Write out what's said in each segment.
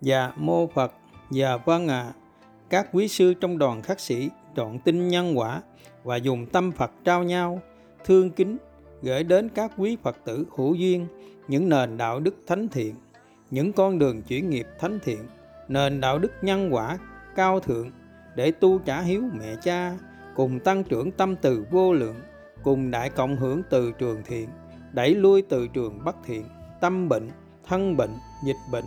Dạ mô Phật, dạ vâng ạ. À. Các quý sư trong đoàn khắc sĩ trọn tin nhân quả và dùng tâm Phật trao nhau, thương kính, gửi đến các quý Phật tử hữu duyên những nền đạo đức thánh thiện, những con đường chuyển nghiệp thánh thiện, nền đạo đức nhân quả cao thượng để tu trả hiếu mẹ cha, cùng tăng trưởng tâm từ vô lượng, cùng đại cộng hưởng từ trường thiện, đẩy lui từ trường bất thiện, tâm bệnh, thân bệnh, dịch bệnh,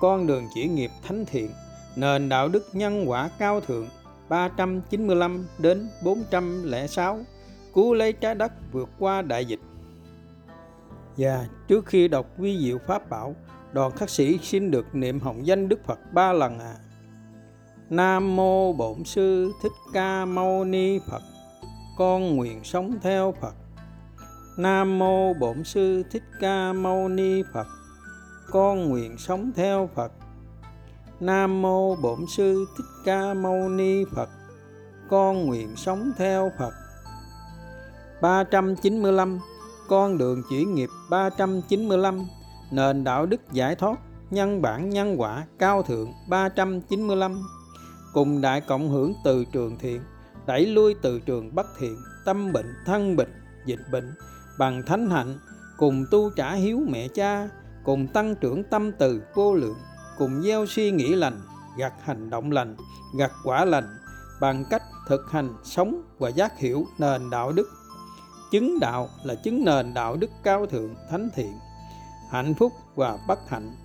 con đường chỉ nghiệp thánh thiện, nền đạo đức nhân quả cao thượng 395 đến 406, cứu lấy trái đất vượt qua đại dịch. Và trước khi đọc vi diệu pháp bảo, đoàn khắc sĩ xin được niệm hồng danh Đức Phật ba lần à. Nam mô Bổn sư Thích Ca Mâu Ni Phật. Con nguyện sống theo Phật. Nam mô Bổn sư Thích Ca Mâu Ni Phật con nguyện sống theo Phật. Nam mô Bổn sư Thích Ca Mâu Ni Phật. Con nguyện sống theo Phật. 395 Con đường chuyển nghiệp 395 Nền đạo đức giải thoát Nhân bản nhân quả cao thượng 395 Cùng đại cộng hưởng từ trường thiện Đẩy lui từ trường bất thiện Tâm bệnh, thân bệnh, dịch bệnh Bằng thánh hạnh Cùng tu trả hiếu mẹ cha cùng tăng trưởng tâm từ vô lượng, cùng gieo suy nghĩ lành, gặt hành động lành, gặt quả lành, bằng cách thực hành sống và giác hiểu nền đạo đức. Chứng đạo là chứng nền đạo đức cao thượng, thánh thiện, hạnh phúc và bất hạnh.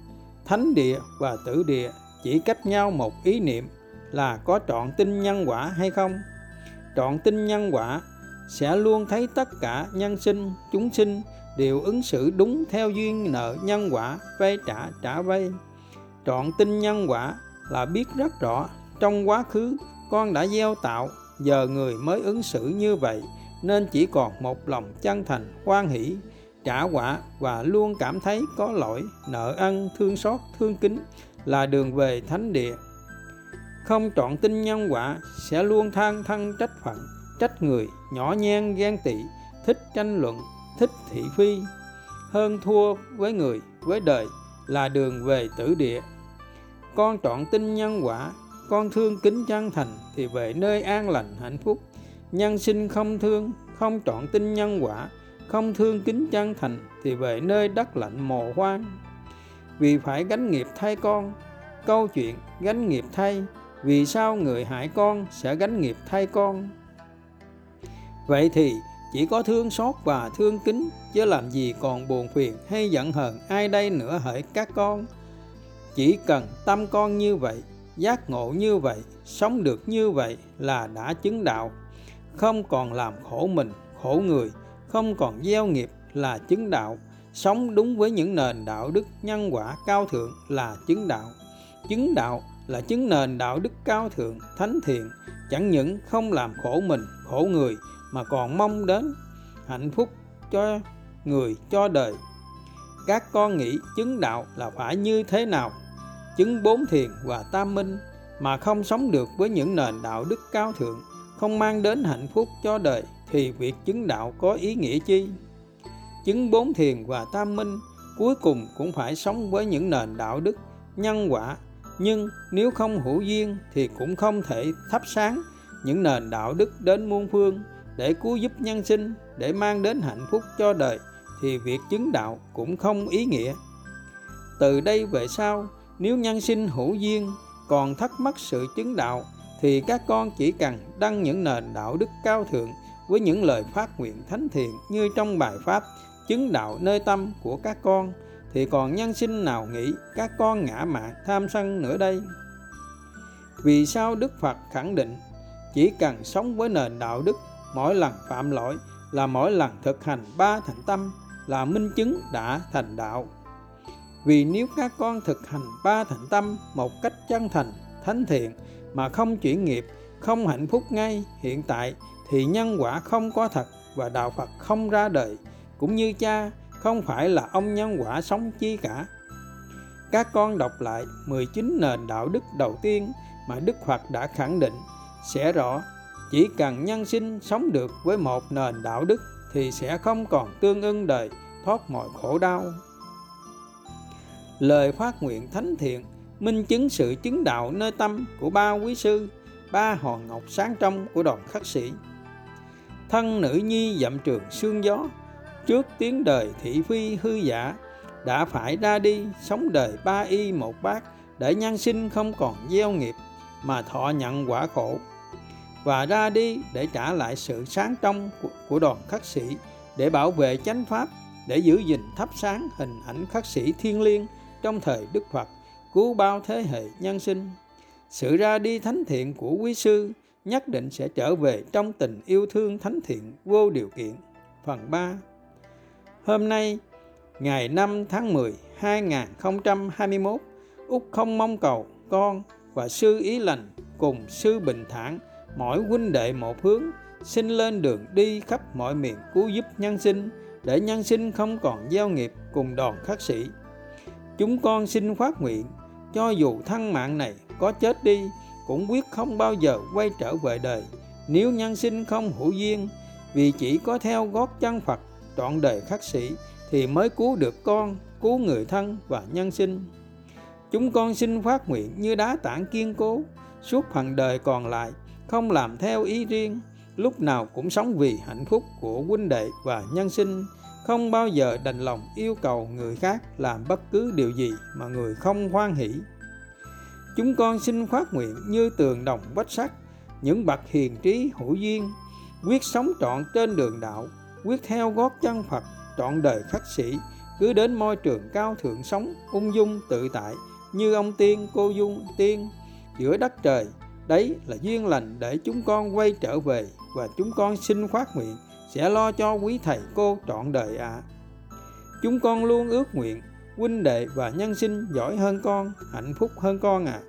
Thánh địa và tử địa chỉ cách nhau một ý niệm là có trọn tin nhân quả hay không? Trọn tin nhân quả sẽ luôn thấy tất cả nhân sinh, chúng sinh đều ứng xử đúng theo duyên nợ nhân quả, vay trả trả vay. Trọn tin nhân quả là biết rất rõ, trong quá khứ con đã gieo tạo, giờ người mới ứng xử như vậy, nên chỉ còn một lòng chân thành, hoan hỷ, trả quả và luôn cảm thấy có lỗi, nợ ân thương xót, thương kính là đường về thánh địa. Không trọn tin nhân quả sẽ luôn than thân trách phận, trách người, nhỏ nhen ghen tị, thích tranh luận thích thị phi, hơn thua với người, với đời là đường về tử địa. Con trọn tin nhân quả, con thương kính chân thành thì về nơi an lành hạnh phúc. Nhân sinh không thương, không trọn tin nhân quả, không thương kính chân thành thì về nơi đất lạnh mồ hoang. Vì phải gánh nghiệp thay con, câu chuyện gánh nghiệp thay, vì sao người hại con sẽ gánh nghiệp thay con? Vậy thì chỉ có thương xót và thương kính, chứ làm gì còn buồn phiền hay giận hờn ai đây nữa hỡi các con. Chỉ cần tâm con như vậy, giác ngộ như vậy, sống được như vậy là đã chứng đạo. Không còn làm khổ mình, khổ người, không còn gieo nghiệp là chứng đạo. Sống đúng với những nền đạo đức nhân quả cao thượng là chứng đạo. Chứng đạo là chứng nền đạo đức cao thượng, thánh thiện. Chẳng những không làm khổ mình, khổ người mà còn mong đến hạnh phúc cho người cho đời. Các con nghĩ chứng đạo là phải như thế nào? Chứng bốn thiền và tam minh mà không sống được với những nền đạo đức cao thượng, không mang đến hạnh phúc cho đời thì việc chứng đạo có ý nghĩa chi? Chứng bốn thiền và tam minh cuối cùng cũng phải sống với những nền đạo đức nhân quả, nhưng nếu không hữu duyên thì cũng không thể thắp sáng những nền đạo đức đến muôn phương để cứu giúp nhân sinh, để mang đến hạnh phúc cho đời, thì việc chứng đạo cũng không ý nghĩa. Từ đây về sau, nếu nhân sinh hữu duyên, còn thắc mắc sự chứng đạo, thì các con chỉ cần đăng những nền đạo đức cao thượng với những lời phát nguyện thánh thiện như trong bài pháp chứng đạo nơi tâm của các con, thì còn nhân sinh nào nghĩ các con ngã mạn tham sân nữa đây? Vì sao đức phật khẳng định chỉ cần sống với nền đạo đức mỗi lần phạm lỗi là mỗi lần thực hành ba thành tâm là minh chứng đã thành đạo. Vì nếu các con thực hành ba thành tâm một cách chân thành, thánh thiện mà không chuyển nghiệp, không hạnh phúc ngay hiện tại thì nhân quả không có thật và đạo phật không ra đời, cũng như cha không phải là ông nhân quả sống chi cả. Các con đọc lại 19 nền đạo đức đầu tiên mà Đức Phật đã khẳng định sẽ rõ chỉ cần nhân sinh sống được với một nền đạo đức thì sẽ không còn tương ưng đời, thoát mọi khổ đau. Lời phát nguyện thánh thiện minh chứng sự chứng đạo nơi tâm của ba quý sư, ba hòn ngọc sáng trong của đoàn khắc sĩ. Thân nữ nhi dậm trường sương gió, trước tiếng đời thị phi hư giả, đã phải ra đi sống đời ba y một bát để nhân sinh không còn gieo nghiệp mà thọ nhận quả khổ và ra đi để trả lại sự sáng trong của đoàn khắc sĩ để bảo vệ chánh pháp để giữ gìn thắp sáng hình ảnh khắc sĩ thiên liêng trong thời Đức Phật cứu bao thế hệ nhân sinh. Sự ra đi thánh thiện của quý sư nhất định sẽ trở về trong tình yêu thương thánh thiện vô điều kiện. Phần 3 Hôm nay, ngày 5 tháng 10 2021, Úc không mong cầu con và sư ý lành cùng sư bình thản mỗi huynh đệ một hướng, xin lên đường đi khắp mọi miền cứu giúp nhân sinh, để nhân sinh không còn giao nghiệp cùng đoàn khắc sĩ. Chúng con xin phát nguyện, cho dù thân mạng này có chết đi, cũng quyết không bao giờ quay trở về đời. Nếu nhân sinh không hữu duyên, vì chỉ có theo gót chân Phật, trọn đời khắc sĩ, thì mới cứu được con, cứu người thân và nhân sinh. Chúng con xin phát nguyện như đá tảng kiên cố, suốt phần đời còn lại không làm theo ý riêng, lúc nào cũng sống vì hạnh phúc của huynh đệ và nhân sinh, không bao giờ đành lòng yêu cầu người khác làm bất cứ điều gì mà người không hoan hỷ. Chúng con xin phát nguyện như tường đồng vách sắt, những bậc hiền trí hữu duyên, quyết sống trọn trên đường đạo, quyết theo gót chân phật, trọn đời khắc sĩ, cứ đến môi trường cao thượng sống ung dung tự tại như ông tiên, cô dung tiên, giữa đất trời đấy là duyên lành để chúng con quay trở về và chúng con xin phát nguyện sẽ lo cho quý thầy cô trọn đời ạ à. chúng con luôn ước nguyện, huynh đệ và nhân sinh giỏi hơn con, hạnh phúc hơn con à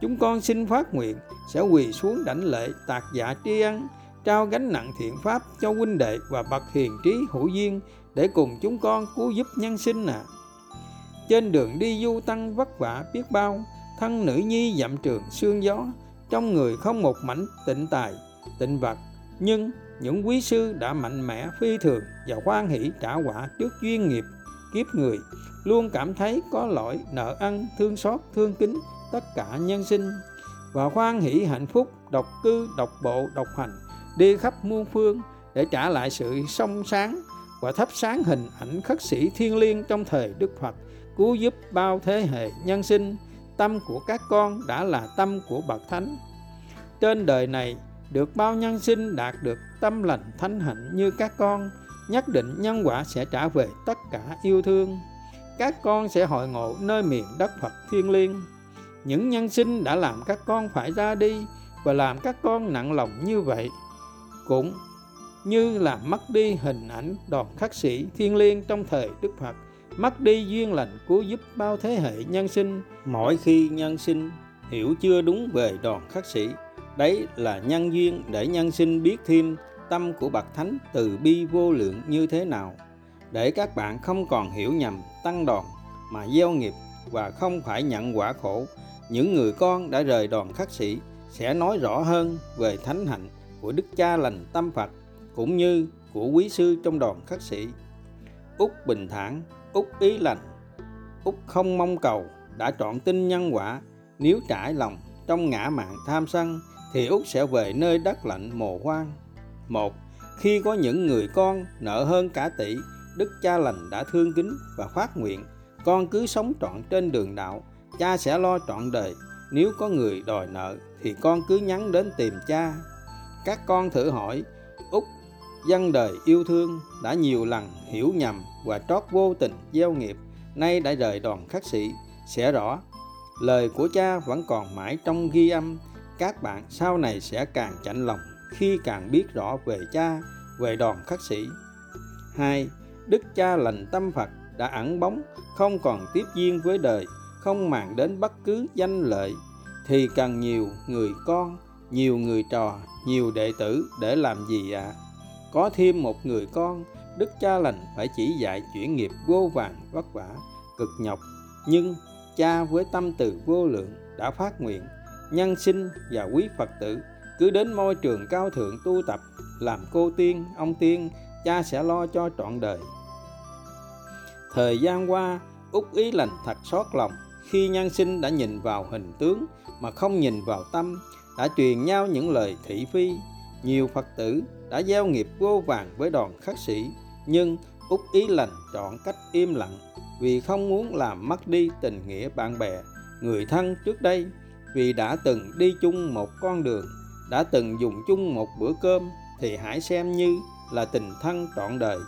chúng con xin phát nguyện sẽ quỳ xuống đảnh lễ tạc dạ tri ân, trao gánh nặng thiện pháp cho huynh đệ và bậc hiền trí hữu duyên để cùng chúng con cứu giúp nhân sinh à trên đường đi du tăng vất vả biết bao thân nữ nhi dặm trường sương gió, trong người không một mảnh tịnh tài, tịnh vật. Nhưng những quý sư đã mạnh mẽ phi thường và hoan hỷ trả quả trước duyên nghiệp, kiếp người, luôn cảm thấy có lỗi, nợ ân thương xót, thương kính tất cả nhân sinh và hoan hỷ hạnh phúc, độc cư, độc bộ, độc hành, đi khắp muôn phương để trả lại sự song sáng và thắp sáng hình ảnh khất sĩ thiên liêng trong thời Đức Phật, cứu giúp bao thế hệ nhân sinh tâm của các con đã là tâm của bậc thánh. Trên đời này, được bao nhân sinh đạt được tâm lành thánh hạnh như các con, nhất định nhân quả sẽ trả về tất cả yêu thương. Các con sẽ hội ngộ nơi miền đất phật thiên liêng. Những nhân sinh đã làm các con phải ra đi và làm các con nặng lòng như vậy, cũng như là mất đi hình ảnh đoàn khắc sĩ thiên liêng trong thời đức phật mất đi duyên lành cứu giúp bao thế hệ nhân sinh. Mỗi khi nhân sinh hiểu chưa đúng về đoàn khắc sĩ, đấy là nhân duyên để nhân sinh biết thêm tâm của bậc thánh từ bi vô lượng như thế nào. Để các bạn không còn hiểu nhầm tăng đoàn mà gieo nghiệp và không phải nhận quả khổ, những người con đã rời đoàn khắc sĩ sẽ nói rõ hơn về thánh hạnh của đức cha lành tâm phật cũng như của quý sư trong đoàn khắc sĩ. Úc bình thản úc ý lành. Úc không mong cầu, đã chọn tin nhân quả. Nếu trải lòng trong ngã mạng tham sân, thì úc sẽ về nơi đất lạnh mồ hoang. Một, khi có những người con nợ hơn cả tỷ, đức cha lành đã thương kính và phát nguyện, con cứ sống trọn trên đường đạo, cha sẽ lo trọn đời. Nếu có người đòi nợ, thì con cứ nhắn đến tìm cha. Các con thử hỏi dân đời yêu thương đã nhiều lần hiểu nhầm và trót vô tình gieo nghiệp, nay đã rời đoàn khắc sĩ. Sẽ rõ, lời của cha vẫn còn mãi trong ghi âm. Các bạn sau này sẽ càng chạnh lòng khi càng biết rõ về cha, về đoàn khắc sĩ. Hai, đức cha lành tâm phật đã ẩn bóng, không còn tiếp duyên với đời, không màng đến bất cứ danh lợi. Thì cần nhiều người con, nhiều người trò, nhiều đệ tử để làm gì ạ? à? Có thêm một người con, đức cha lành phải chỉ dạy chuyển nghiệp vô vàng vất vả, cực nhọc. Nhưng cha với tâm từ vô lượng đã phát nguyện, nhân sinh và quý phật tử, cứ đến môi trường cao thượng tu tập, làm cô tiên, ông tiên, cha sẽ lo cho trọn đời. Thời gian qua út ý lành thật xót lòng. Khi nhân sinh đã nhìn vào hình tướng mà không nhìn vào tâm, đã truyền nhau những lời thị phi nhiều phật tử đã gieo nghiệp vô vàng với đoàn khắc sĩ, nhưng úc ý lành chọn cách im lặng vì không muốn làm mất đi tình nghĩa bạn bè, người thân trước đây. Vì đã từng đi chung một con đường, đã từng dùng chung một bữa cơm, thì hãy xem như là tình thân trọn đời.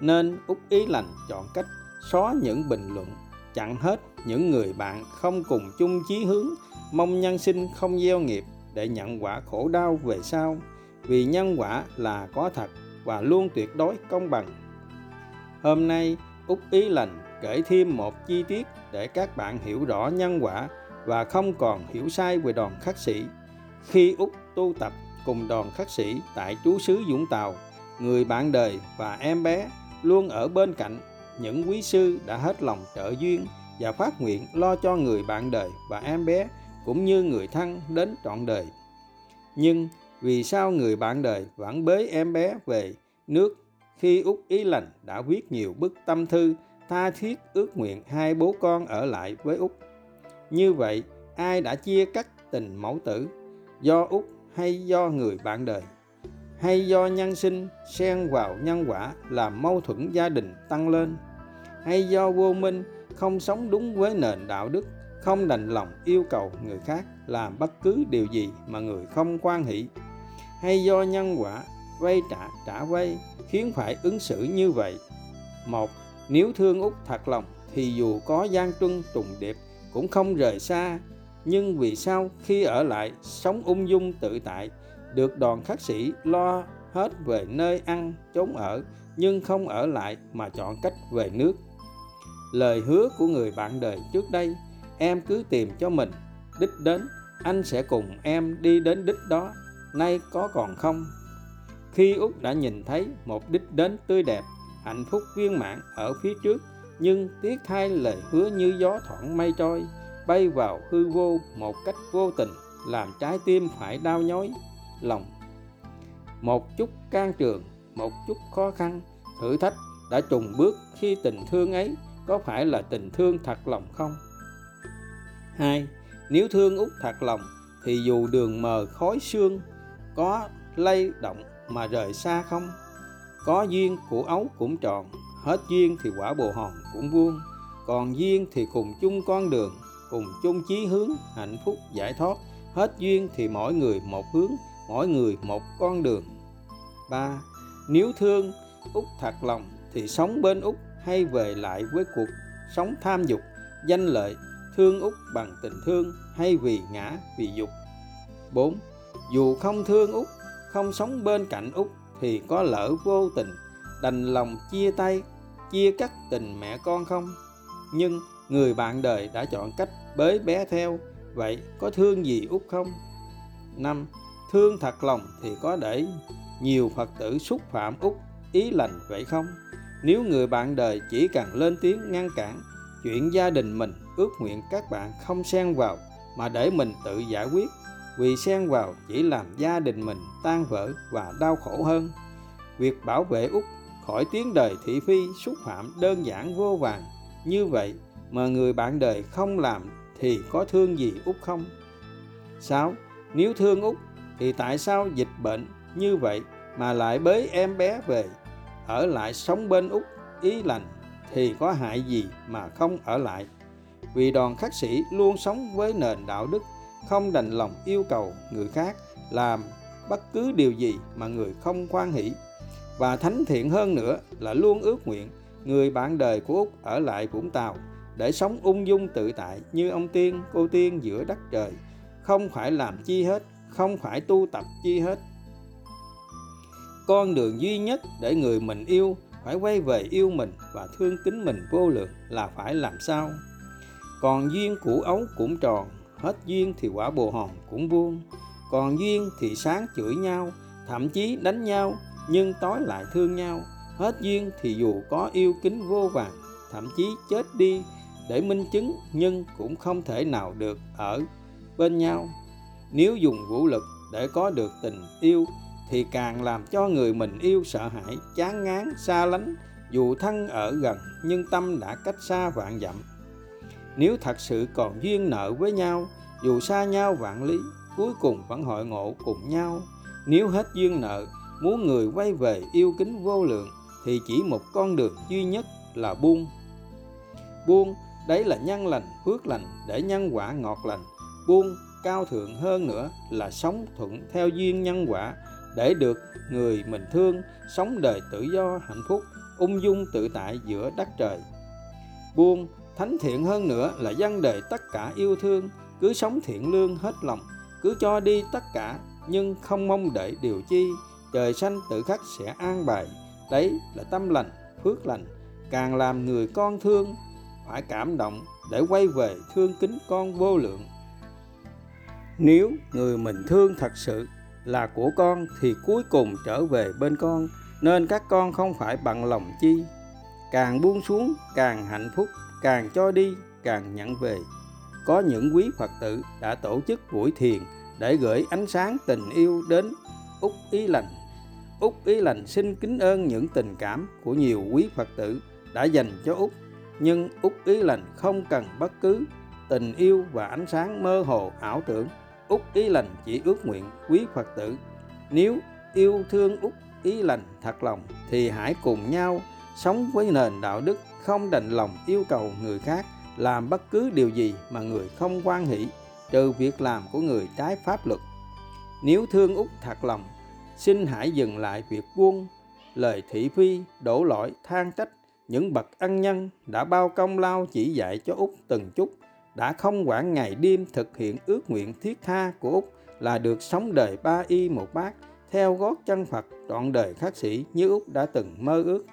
Nên úc ý lành chọn cách xóa những bình luận, chặn hết những người bạn không cùng chung chí hướng, mong nhân sinh không gieo nghiệp để nhận quả khổ đau về sau, vì nhân quả là có thật và luôn tuyệt đối công bằng. Hôm nay, úc ý lành kể thêm một chi tiết để các bạn hiểu rõ nhân quả và không còn hiểu sai về đoàn khắc sĩ khi úc tu tập cùng đoàn khắc sĩ tại chú xứ Dũng Tàu, người bạn đời và em bé luôn ở bên cạnh những quý sư đã hết lòng trợ duyên và phát nguyện lo cho người bạn đời và em bé cũng như người thân đến trọn đời. Nhưng vì sao người bạn đời vẫn bế em bé về nước khi Úc Ý Lành đã viết nhiều bức tâm thư tha thiết ước nguyện hai bố con ở lại với Úc. Như vậy, ai đã chia cắt tình mẫu tử? Do Úc hay do người bạn đời? Hay do nhân sinh xen vào nhân quả làm mâu thuẫn gia đình tăng lên? Hay do vô minh không sống đúng với nền đạo đức không đành lòng yêu cầu người khác làm bất cứ điều gì mà người không quan hỷ. Hay do nhân quả vay trả trả vay khiến phải ứng xử như vậy. Một, nếu thương út thật lòng thì dù có gian truân trùng điệp cũng không rời xa. Nhưng vì sao khi ở lại sống ung dung tự tại, được đoàn khắc sĩ lo hết về nơi ăn, chốn ở, nhưng không ở lại mà chọn cách về nước? Lời hứa của người bạn đời trước đây em cứ tìm cho mình. Đích đến, anh sẽ cùng em đi đến đích đó. Nay có còn không? Khi út đã nhìn thấy một đích đến tươi đẹp, hạnh phúc viên mãn ở phía trước, nhưng tiếc thay lời hứa như gió thoảng mây trôi, bay vào hư vô một cách vô tình, làm trái tim phải đau nhói, lòng. Một chút can trường, một chút khó khăn, thử thách đã trùng bước khi tình thương ấy có phải là tình thương thật lòng không? 2. Nếu thương út thật lòng thì dù đường mờ khói sương có lay động mà rời xa không? Có duyên của ấu cũng tròn, hết duyên thì quả bồ hòn cũng vuông, còn duyên thì cùng chung con đường, cùng chung chí hướng, hạnh phúc giải thoát, hết duyên thì mỗi người một hướng, mỗi người một con đường. 3. Nếu thương út thật lòng thì sống bên út hay về lại với cuộc sống tham dục, danh lợi thương út bằng tình thương hay vì ngã vì dục 4. Dù không thương út, không sống bên cạnh út thì có lỡ vô tình, đành lòng chia tay, chia cắt tình mẹ con không? Nhưng người bạn đời đã chọn cách bế bé theo, vậy có thương gì út không? 5. Thương thật lòng thì có để nhiều Phật tử xúc phạm út ý lành vậy không? Nếu người bạn đời chỉ cần lên tiếng ngăn cản chuyện gia đình mình ước nguyện các bạn không xen vào mà để mình tự giải quyết. Vì xen vào chỉ làm gia đình mình tan vỡ và đau khổ hơn. Việc bảo vệ út khỏi tiếng đời thị phi xúc phạm đơn giản vô vàng như vậy mà người bạn đời không làm thì có thương gì út không? 6. Nếu thương út thì tại sao dịch bệnh như vậy mà lại bế em bé về? Ở lại sống bên út ý lành thì có hại gì mà không ở lại? Vì đoàn khắc sĩ luôn sống với nền đạo đức, không đành lòng yêu cầu người khác làm bất cứ điều gì mà người không quan hỷ. Và thánh thiện hơn nữa là luôn ước nguyện người bạn đời của úc ở lại vũng tàu để sống ung dung tự tại như ông tiên, cô tiên giữa đất trời, không phải làm chi hết, không phải tu tập chi hết. Con đường duy nhất để người mình yêu phải quay về yêu mình và thương kính mình vô lượng là phải làm sao? Còn duyên củ ấu cũng tròn, hết duyên thì quả bồ hòn cũng vuông. Còn duyên thì sáng chửi nhau, thậm chí đánh nhau, nhưng tối lại thương nhau. Hết duyên thì dù có yêu kính vô vàng thậm chí chết đi để minh chứng, nhưng cũng không thể nào được ở bên nhau. Nếu dùng vũ lực để có được tình yêu thì càng làm cho người mình yêu sợ hãi, chán ngán, xa lánh. Dù thân ở gần, nhưng tâm đã cách xa vạn dặm. Nếu thật sự còn duyên nợ với nhau, dù xa nhau vạn lý, cuối cùng vẫn hội ngộ cùng nhau. Nếu hết duyên nợ, muốn người quay về yêu kính vô lượng, thì chỉ một con đường duy nhất là buông. Buông, đấy là nhân lành, phước lành, để nhân quả ngọt lành. Buông, cao thượng hơn nữa là sống thuận theo duyên nhân quả để được người mình thương sống đời tự do hạnh phúc, ung dung tự tại giữa đất trời. Buông thánh thiện hơn nữa là dân đời tất cả yêu thương, cứ sống thiện lương hết lòng, cứ cho đi tất cả, nhưng không mong đợi điều chi. Trời xanh tự khắc sẽ an bài, đấy là tâm lành, phước lành, càng làm người con thương, phải cảm động để quay về thương kính con vô lượng. Nếu người mình thương thật sự là của con thì cuối cùng trở về bên con, nên các con không phải bằng lòng chi. Càng buông xuống, càng hạnh phúc, càng cho đi, càng nhận về. Có những quý phật tử đã tổ chức buổi thiền để gửi ánh sáng tình yêu đến úc ý lành. Úc ý lành xin kính ơn những tình cảm của nhiều quý phật tử đã dành cho úc. Nhưng úc ý lành không cần bất cứ tình yêu và ánh sáng mơ hồ ảo tưởng úc ý lành chỉ ước nguyện quý phật tử. Nếu yêu thương úc ý lành thật lòng, thì hãy cùng nhau sống với nền đạo đức không đành lòng yêu cầu người khác làm bất cứ điều gì mà người không quan hỷ, trừ việc làm của người trái pháp luật. Nếu thương úc thật lòng, xin hãy dừng lại việc buông lời thị phi, đổ lỗi, than trách những bậc ân nhân đã bao công lao chỉ dạy cho úc từng chút đã không quản ngày đêm thực hiện ước nguyện thiết tha của úc là được sống đời ba y một bát theo gót chân phật trọn đời khắc sĩ như úc đã từng mơ ước.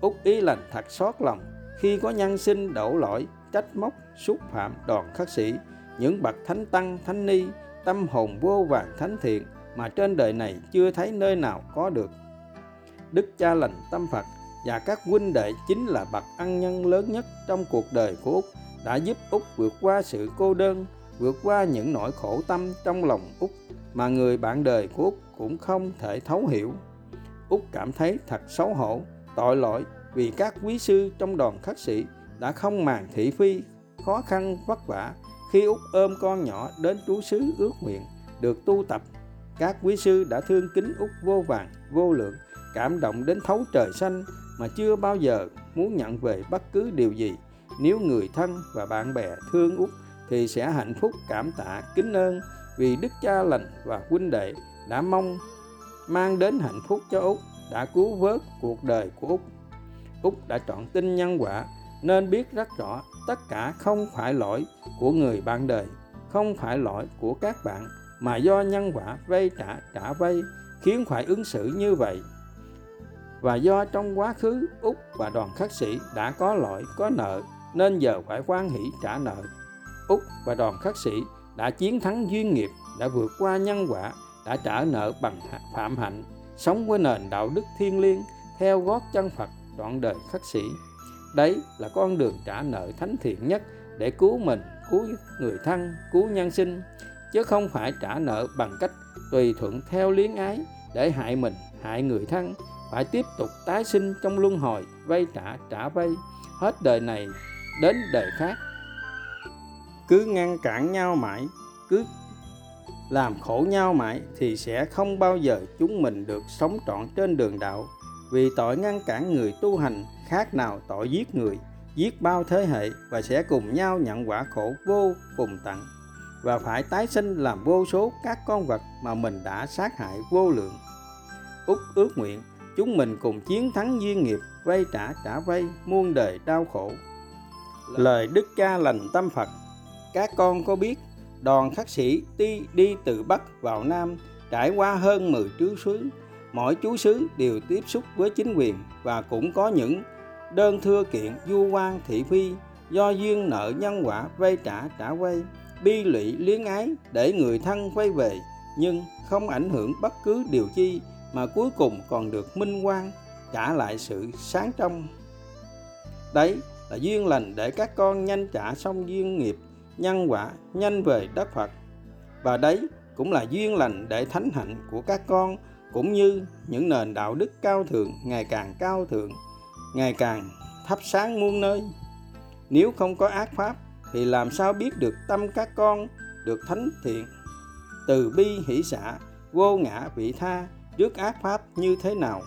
Úc ý lành thật xót lòng khi có nhân sinh đổ lỗi, trách móc, xúc phạm đoàn khắc sĩ, những bậc thánh tăng, thánh ni, tâm hồn vô vàng thánh thiện mà trên đời này chưa thấy nơi nào có được. Đức cha lành tâm phật và các huynh đệ chính là bậc ân nhân lớn nhất trong cuộc đời của úc đã giúp úc vượt qua sự cô đơn, vượt qua những nỗi khổ tâm trong lòng úc mà người bạn đời của úc cũng không thể thấu hiểu. Úc cảm thấy thật xấu hổ, tội lỗi vì các quý sư trong đoàn khách sĩ đã không màng thị phi, khó khăn vất vả khi út ôm con nhỏ đến trú xứ ước nguyện được tu tập. Các quý sư đã thương kính út vô vàng, vô lượng, cảm động đến thấu trời xanh mà chưa bao giờ muốn nhận về bất cứ điều gì nếu người thân và bạn bè thương út thì sẽ hạnh phúc, cảm tạ, kính ơn vì đức cha lành và huynh đệ đã mong mang đến hạnh phúc cho út, đã cứu vớt cuộc đời của út. Út đã chọn tin nhân quả, nên biết rất rõ tất cả không phải lỗi của người bạn đời, không phải lỗi của các bạn, mà do nhân quả vay trả trả vay, khiến phải ứng xử như vậy. Và do trong quá khứ úc và đoàn khắc sĩ đã có lỗi, có nợ nên giờ phải quan hỷ trả nợ. Úc và đoàn khắc sĩ đã chiến thắng duyên nghiệp, đã vượt qua nhân quả, đã trả nợ bằng phạm hạnh, sống với nền đạo đức thiêng liêng, theo gót chân phật, đoạn đời khắc sĩ. Đấy là con đường trả nợ thánh thiện nhất để cứu mình, cứu người thân, cứu nhân sinh, chứ không phải trả nợ bằng cách tùy thuận theo liếng ái để hại mình, hại người thân, phải tiếp tục tái sinh trong luân hồi, vay trả trả vay. Hết đời này đến đời khác. Cứ ngăn cản nhau mãi, cứ làm khổ nhau mãi thì sẽ không bao giờ chúng mình được sống trọn trên đường đạo. Vì tội ngăn cản người tu hành, khác nào tội giết người, giết bao thế hệ và sẽ cùng nhau nhận quả khổ vô cùng tận. Và phải tái sinh làm vô số các con vật mà mình đã sát hại vô lượng. Úc ước nguyện, chúng mình cùng chiến thắng duyên nghiệp vay trả trả vay muôn đời đau khổ lời đức cha lành tâm phật. Các con có biết, đoàn khắc sĩ đi đi từ bắc vào nam trải qua hơn 10 chú xứ. Mỗi chú xứ đều tiếp xúc với chính quyền và cũng có những đơn thưa kiện du quan thị phi do duyên nợ nhân quả vay trả trả quay bi lụy luyến ái để người thân quay về nhưng không ảnh hưởng bất cứ điều chi mà cuối cùng còn được minh quang trả lại sự sáng trong. Đấy là duyên lành để các con nhanh trả xong duyên nghiệp, nhân quả, nhanh về đất phật. Và đấy cũng là duyên lành để thánh hạnh của các con, cũng như những nền đạo đức cao thượng, ngày càng cao thượng, ngày càng thắp sáng muôn nơi. Nếu không có ác pháp, thì làm sao biết được tâm các con được thánh thiện? Từ bi hỷ xả, vô ngã vị tha, trước ác pháp như thế nào?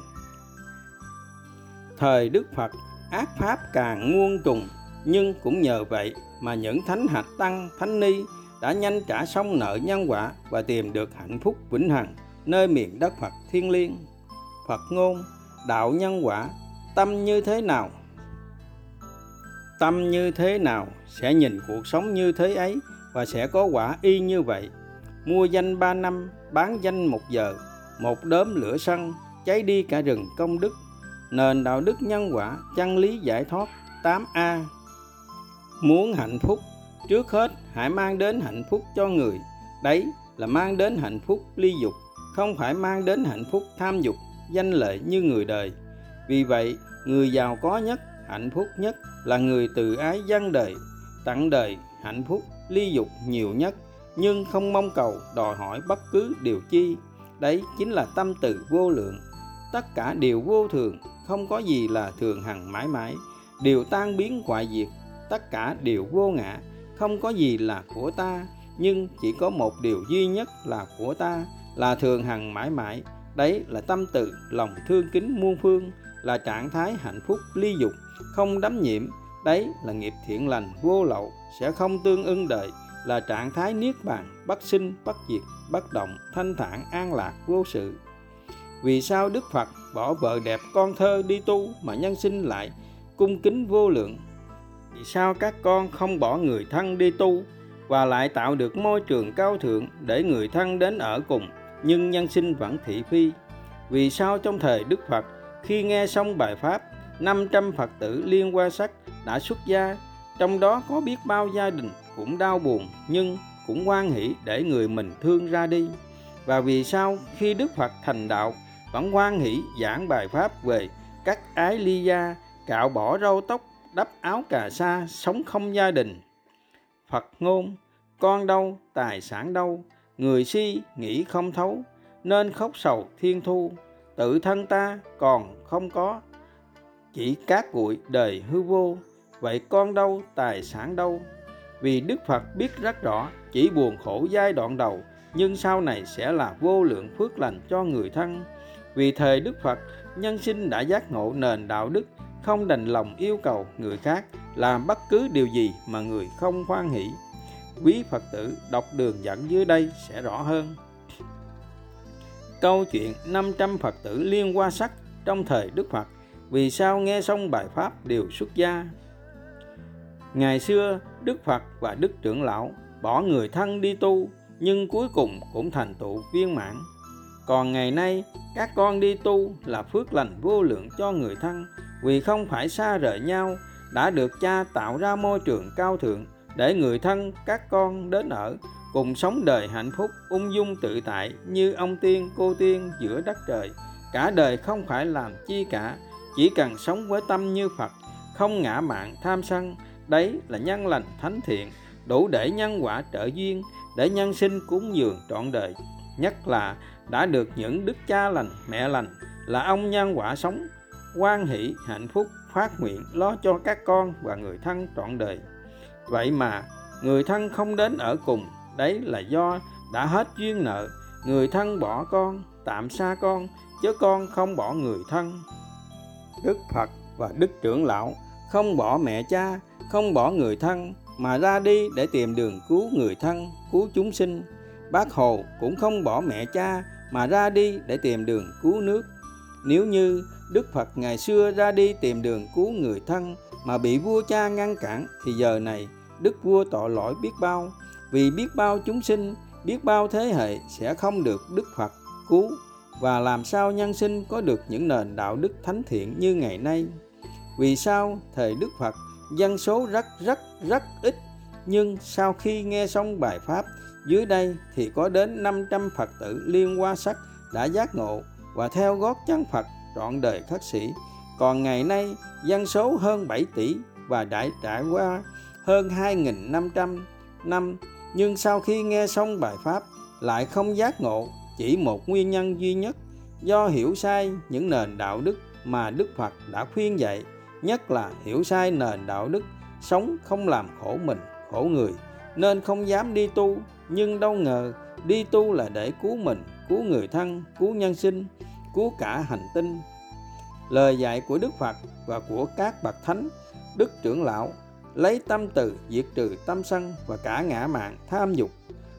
Thời đức phật ác pháp càng muôn trùng nhưng cũng nhờ vậy mà những thánh hạt tăng thánh ni đã nhanh trả xong nợ nhân quả và tìm được hạnh phúc vĩnh hằng nơi miền đất Phật thiên liêng. Phật ngôn, đạo nhân quả, tâm như thế nào? Tâm như thế nào sẽ nhìn cuộc sống như thế ấy và sẽ có quả y như vậy. Mua danh ba năm, bán danh một giờ, một đốm lửa sân, cháy đi cả rừng công đức. Nền đạo đức nhân quả, chân lý giải thoát 8A. Muốn hạnh phúc, trước hết hãy mang đến hạnh phúc cho người. Đấy là mang đến hạnh phúc ly dục không phải mang đến hạnh phúc tham dục danh lợi như người đời. Vì vậy người giàu có nhất hạnh phúc nhất là người từ ái dân đời. Tặng đời hạnh phúc ly dục nhiều nhất nhưng không mong cầu đòi hỏi bất cứ điều chi. Đấy chính là tâm từ vô lượng. Tất cả đều vô thường không có gì là thường hằng mãi mãi. Đều tan biến hoại diệt, tất cả đều vô ngã. Không có gì là của ta, nhưng chỉ có một điều duy nhất là của ta, là thường hằng mãi mãi. Đấy là tâm từ, lòng thương kính muôn phương, là trạng thái hạnh phúc ly dục, không đắm nhiễm. Đấy là nghiệp thiện lành vô lậu, sẽ không tương ưng đời, là trạng thái niết bàn, bất sinh, bất diệt, bất động, thanh thản, an lạc, vô sự. Vì sao đức phật bỏ vợ đẹp con thơ đi tu mà nhân sinh lại cung kính vô lượng vì sao các con không bỏ người thân đi tu và lại tạo được môi trường cao thượng để người thân đến ở cùng nhưng nhân sinh vẫn thị phi. Vì sao trong thời Đức Phật, khi nghe xong bài Pháp, 500 Phật tử liên qua sắc đã xuất gia, trong đó có biết bao gia đình cũng đau buồn nhưng cũng quan hỷ để người mình thương ra đi. Và vì sao khi Đức Phật thành đạo vẫn hoan hỷ giảng bài Pháp về các ái ly gia, cạo bỏ râu tóc, đắp áo cà sa, sống không gia đình. Phật ngôn, con đâu, tài sản đâu, người si nghĩ không thấu nên khóc sầu thiên thu tự thân ta còn không có chỉ cát bụi đời hư vô vậy con đâu tài sản đâu vì đức phật biết rất rõ chỉ buồn khổ giai đoạn đầu nhưng sau này sẽ là vô lượng phước lành cho người thân vì thời đức phật nhân sinh đã giác ngộ nền đạo đức không đành lòng yêu cầu người khác làm bất cứ điều gì mà người không hoan hỷ quý Phật tử đọc đường dẫn dưới đây sẽ rõ hơn. Câu chuyện 500 Phật tử liên qua sắc trong thời Đức Phật vì sao nghe xong bài Pháp đều xuất gia. Ngày xưa, Đức Phật và Đức Trưởng Lão bỏ người thân đi tu nhưng cuối cùng cũng thành tựu viên mãn. Còn ngày nay, các con đi tu là phước lành vô lượng cho người thân. Vì không phải xa rời nhau đã được cha tạo ra môi trường cao thượng để người thân các con đến ở cùng sống đời hạnh phúc ung dung tự tại như ông tiên cô tiên giữa đất trời. Cả đời không phải làm chi cả chỉ cần sống với tâm như phật không ngã mạn tham sân. Đấy là nhân lành thánh thiện đủ để nhân quả trợ duyên để nhân sinh cúng dường trọn đời. Nhất là đã được những đức cha lành, mẹ lành, là ông nhân quả sống quan hỷ, hạnh phúc, phát nguyện lo cho các con và người thân trọn đời. Vậy mà, người thân không đến ở cùng, đấy là do đã hết duyên nợ. Người thân bỏ con, tạm xa con, chứ con không bỏ người thân. Đức phật và đức trưởng lão không bỏ mẹ cha, không bỏ người thân, mà ra đi để tìm đường cứu người thân, cứu chúng sinh. Bác hồ cũng không bỏ mẹ cha mà ra đi để tìm đường cứu nước. Nếu như đức phật ngày xưa ra đi tìm đường cứu người thân mà bị vua cha ngăn cản, thì giờ này đức vua tội lỗi biết bao. Vì biết bao chúng sinh, biết bao thế hệ sẽ không được đức phật cứu. Và làm sao nhân sinh có được những nền đạo đức thánh thiện như ngày nay? Vì sao thời đức phật dân số rất rất rất ít, nhưng sau khi nghe xong bài pháp dưới đây thì có đến 500 Phật tử liên hoa sắc đã giác ngộ và theo gót chân Phật trọn đời khất sĩ. Còn ngày nay, dân số hơn 7 tỷ và đã trải qua hơn 2.500 năm nhưng sau khi nghe xong bài pháp, lại không giác ngộ, chỉ một nguyên nhân duy nhất do hiểu sai những nền đạo đức mà Đức Phật đã khuyên dạy, nhất là hiểu sai nền đạo đức, sống không làm khổ mình, khổ người, nên không dám đi tu nhưng đâu ngờ, đi tu là để cứu mình, cứu người thân, cứu nhân sinh, cứu cả hành tinh. Lời dạy của đức phật và của các bậc thánh, đức trưởng lão, lấy tâm từ diệt trừ tâm sân và cả ngã mạn tham dục.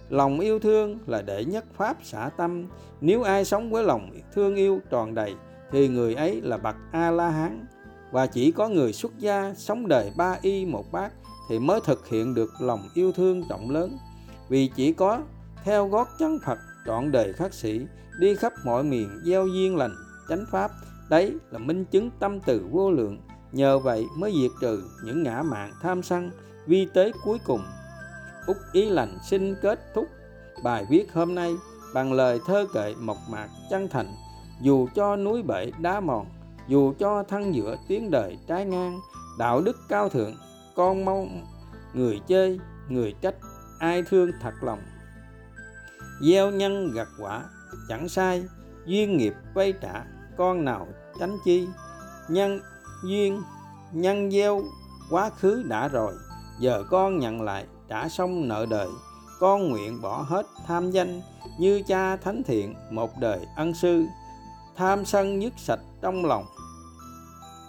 Lòng yêu thương là đệ nhất pháp xả tâm. Nếu ai sống với lòng thương yêu tròn đầy, thì người ấy là bậc a la hán và chỉ có người xuất gia sống đời ba y một bát, thì mới thực hiện được lòng yêu thương rộng lớn vì chỉ có theo gót chân Phật, trọn đời khắc sĩ, đi khắp mọi miền gieo duyên lành, chánh pháp, đấy là minh chứng tâm từ vô lượng. Nhờ vậy mới diệt trừ những ngã mạn tham sân, vi tế cuối cùng. Úc ý lành xin kết thúc bài viết hôm nay bằng lời thơ kệ mộc mạc chân thành. Dù cho núi bể đá mòn, dù cho thân giữa tiếng đời trái ngang, đạo đức cao thượng, con mong người chơi, người trách ai thương thật lòng. Gieo nhân gặt quả, chẳng sai, duyên nghiệp vay trả, con nào tránh chi? Nhân duyên, nhân gieo, quá khứ đã rồi, giờ con nhận lại trả xong nợ đời. Con nguyện bỏ hết tham danh, như cha thánh thiện, một đời ân sư. Tham sân nhất sạch trong lòng.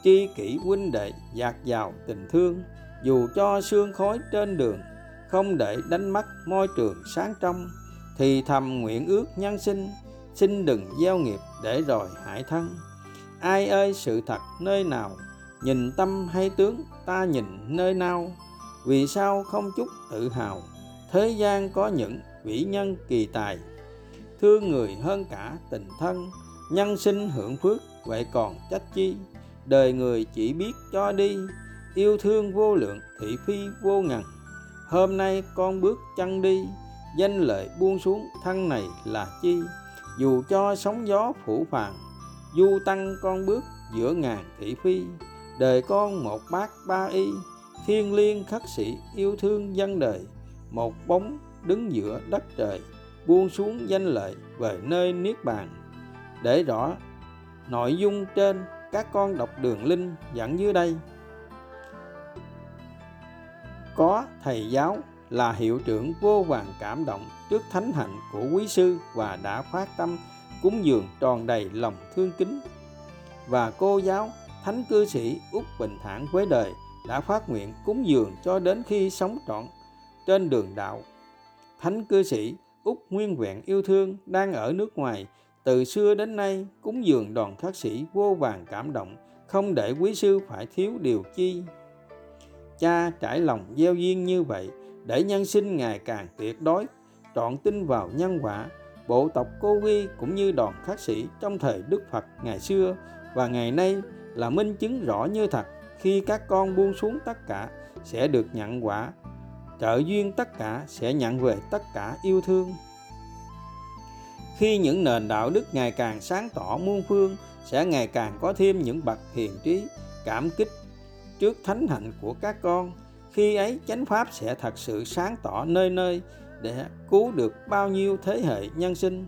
Tri kỷ huynh đệ dạt dào tình thương, dù cho sương khói trên đường không để đánh mất môi trường sáng trong, thì thầm nguyện ước nhân sinh, xin đừng gieo nghiệp để rồi hại thân. Ai ơi, sự thật nơi nào? Nhìn tâm hay tướng, ta nhìn nơi nào? Vì sao không chút tự hào? Thế gian có những vĩ nhân kỳ tài. Thương người hơn cả tình thân, nhân sinh hưởng phước vậy còn trách chi. Đời người chỉ biết cho đi, yêu thương vô lượng thị phi vô ngần hôm nay con bước chân đi, danh lợi buông xuống, thân này là chi? Dù cho sóng gió phủ phàng, du tăng con bước giữa ngàn thị phi. Đời con một bát ba y, thiên liêng khắc sĩ yêu thương dân đời. Một bóng đứng giữa đất trời, buông xuống danh lợi về nơi niết bàn. Để rõ nội dung trên, các con đọc đường linh dẫn dưới đây có thầy giáo là hiệu trưởng vô vàng cảm động trước thánh hạnh của quý sư và đã phát tâm, cúng dường tròn đầy lòng thương kính. Và cô giáo, thánh cư sĩ út bình thản với đời đã phát nguyện cúng dường cho đến khi sống trọn trên đường đạo. Thánh cư sĩ út nguyên vẹn yêu thương đang ở nước ngoài, từ xưa đến nay cúng dường đoàn khắc sĩ vô vàng cảm động, không để quý sư phải thiếu điều chi cha trải lòng gieo duyên như vậy, để nhân sinh ngày càng tuyệt đối. Trọn tin vào nhân quả, bộ tộc cô vi cũng như đoàn khắc sĩ trong thời đức phật ngày xưa và ngày nay là minh chứng rõ như thật. Khi các con buông xuống tất cả, sẽ được nhận quả. Trợ duyên tất cả, sẽ nhận về tất cả yêu thương. Khi những nền đạo đức ngày càng sáng tỏ muôn phương, sẽ ngày càng có thêm những bậc hiền trí, cảm kích trước thánh hạnh của các con. Khi ấy, chánh pháp sẽ thật sự sáng tỏ nơi nơi để cứu được bao nhiêu thế hệ nhân sinh.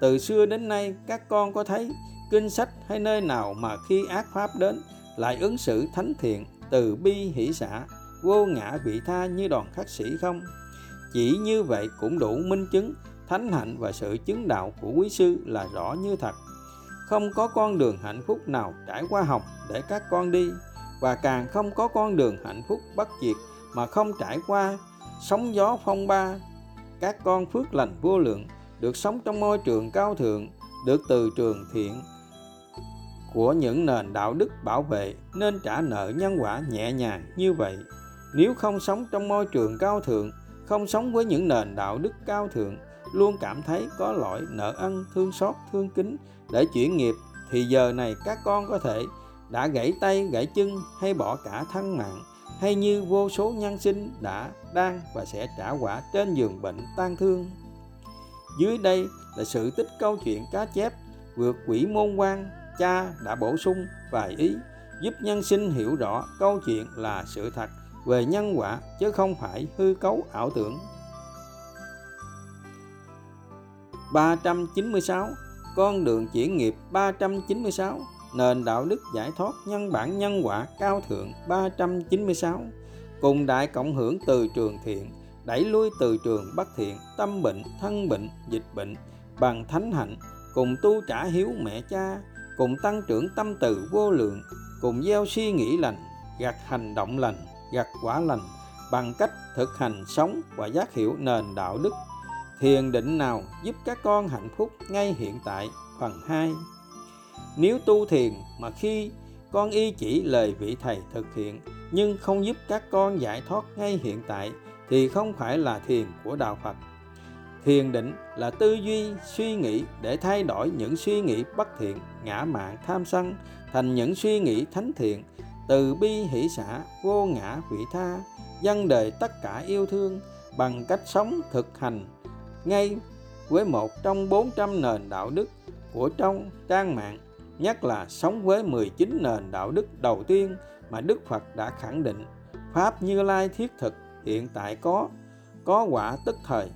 Từ xưa đến nay, các con có thấy kinh sách hay nơi nào mà khi ác pháp đến lại ứng xử thánh thiện từ bi hỷ xã vô ngã vị tha như đoàn khắc sĩ không? Chỉ như vậy cũng đủ minh chứng thánh hạnh và sự chứng đạo của quý sư là rõ như thật. Không có con đường hạnh phúc nào trải qua học để các con đi và càng không có con đường hạnh phúc bất diệt mà không trải qua sóng gió phong ba, các con phước lành vô lượng được sống trong môi trường cao thượng, được từ trường thiện của những nền đạo đức bảo vệ nên trả nợ nhân quả nhẹ nhàng như vậy. Nếu không sống trong môi trường cao thượng, không sống với những nền đạo đức cao thượng, luôn cảm thấy có lỗi, nợ ân, thương xót, thương kính để chuyển nghiệp, thì giờ này các con có thể đã gãy tay, gãy chân hay bỏ cả thân mạng, hay như vô số nhân sinh đã đang và sẽ trả quả trên giường bệnh tan thương. Dưới đây là sự tích câu chuyện cá chép vượt quỷ môn quan cha đã bổ sung vài ý, giúp nhân sinh hiểu rõ câu chuyện là sự thật về nhân quả chứ không phải hư cấu ảo tưởng. 396 Con đường chuyển nghiệp 396 nền đạo đức giải thoát nhân bản nhân quả cao thượng 396 cùng đại cộng hưởng từ trường thiện, đẩy lui từ trường bất thiện, tâm bệnh, thân bệnh, dịch bệnh, bằng thánh hạnh, cùng tu trả hiếu mẹ cha, cùng tăng trưởng tâm từ vô lượng, cùng gieo suy nghĩ lành, gặt hành động lành, gặt quả lành, bằng cách thực hành sống và giác hiểu nền đạo đức. Thiền định nào giúp các con hạnh phúc ngay hiện tại? Phần 2 nếu tu thiền mà khi con y chỉ lời vị thầy thực hiện nhưng không giúp các con giải thoát ngay hiện tại thì không phải là thiền của đạo Phật. Thiền định là tư duy, suy nghĩ để thay đổi những suy nghĩ bất thiện, ngã mạn, tham sân thành những suy nghĩ thánh thiện, từ bi hỷ xã, vô ngã vị tha, dân đời tất cả yêu thương bằng cách sống thực hành ngay với một trong 400 nền đạo đức của trong trang mạng, nhất là sống với 19 nền đạo đức đầu tiên mà Đức Phật đã khẳng định Pháp Như Lai thiết thực hiện tại có, có quả tức thời.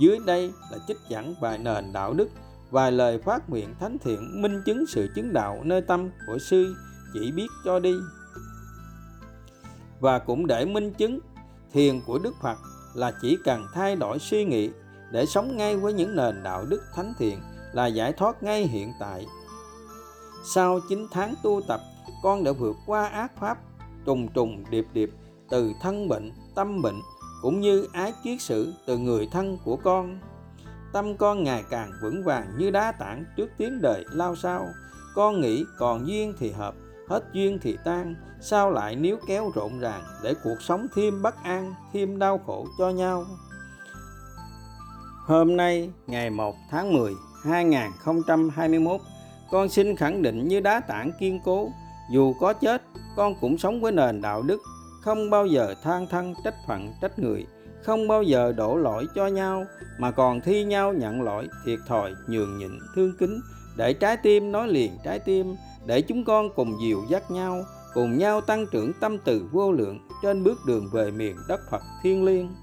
Dưới đây là trích dẫn vài nền đạo đức, vài lời phát nguyện thánh thiện minh chứng sự chứng đạo nơi tâm của sư chỉ biết cho đi. Và cũng để minh chứng thiền của Đức Phật là chỉ cần thay đổi suy nghĩ để sống ngay với những nền đạo đức thánh thiện là giải thoát ngay hiện tại. Sau 9 tháng tu tập, con đã vượt qua ác pháp trùng trùng điệp điệp từ thân bệnh, tâm bệnh cũng như ái kiết sử từ người thân của con. Tâm con ngày càng vững vàng như đá tảng trước tiếng đời lao sao. Con nghĩ còn duyên thì hợp, hết duyên thì tan, sao lại níu kéo rộn ràng để cuộc sống thêm bất an, thêm đau khổ cho nhau. Hôm nay, ngày 1 tháng 10, 2021, con xin khẳng định như đá tảng kiên cố, dù có chết, con cũng sống với nền đạo đức không bao giờ than thân trách phận trách người không bao giờ đổ lỗi cho nhau mà còn thi nhau nhận lỗi thiệt thòi nhường nhịn thương kính để trái tim nói liền trái tim để chúng con cùng dìu dắt nhau cùng nhau tăng trưởng tâm từ vô lượng trên bước đường về miền đất Phật thiên liêng.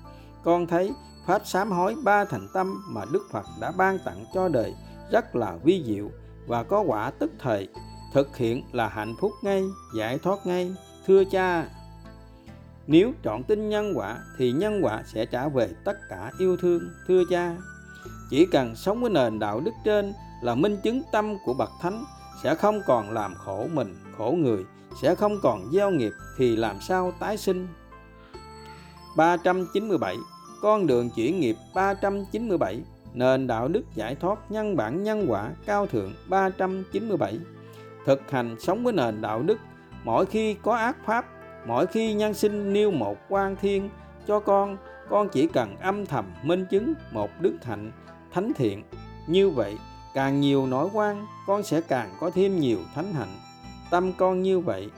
Con thấy pháp sám hối ba thành tâm mà Đức Phật đã ban tặng cho đời rất là vi diệu và có quả tức thời thực hiện là hạnh phúc ngay giải thoát ngay thưa cha nếu chọn tin nhân quả thì nhân quả sẽ trả về tất cả yêu thương, thưa cha. Chỉ cần sống với nền đạo đức trên là minh chứng tâm của bậc thánh sẽ không còn làm khổ mình, khổ người, sẽ không còn gieo nghiệp thì làm sao tái sinh. 397. Con đường chuyển nghiệp 397 Nền đạo đức giải thoát nhân bản nhân quả cao thượng 397 Thực hành sống với nền đạo đức, Mỗi khi có ác pháp, mỗi khi nhân sinh nêu một quan thiên cho con con chỉ cần âm thầm minh chứng một đức hạnh, thánh thiện. Như vậy, càng nhiều nỗi quan, con sẽ càng có thêm nhiều thánh hạnh. Tâm con như vậy,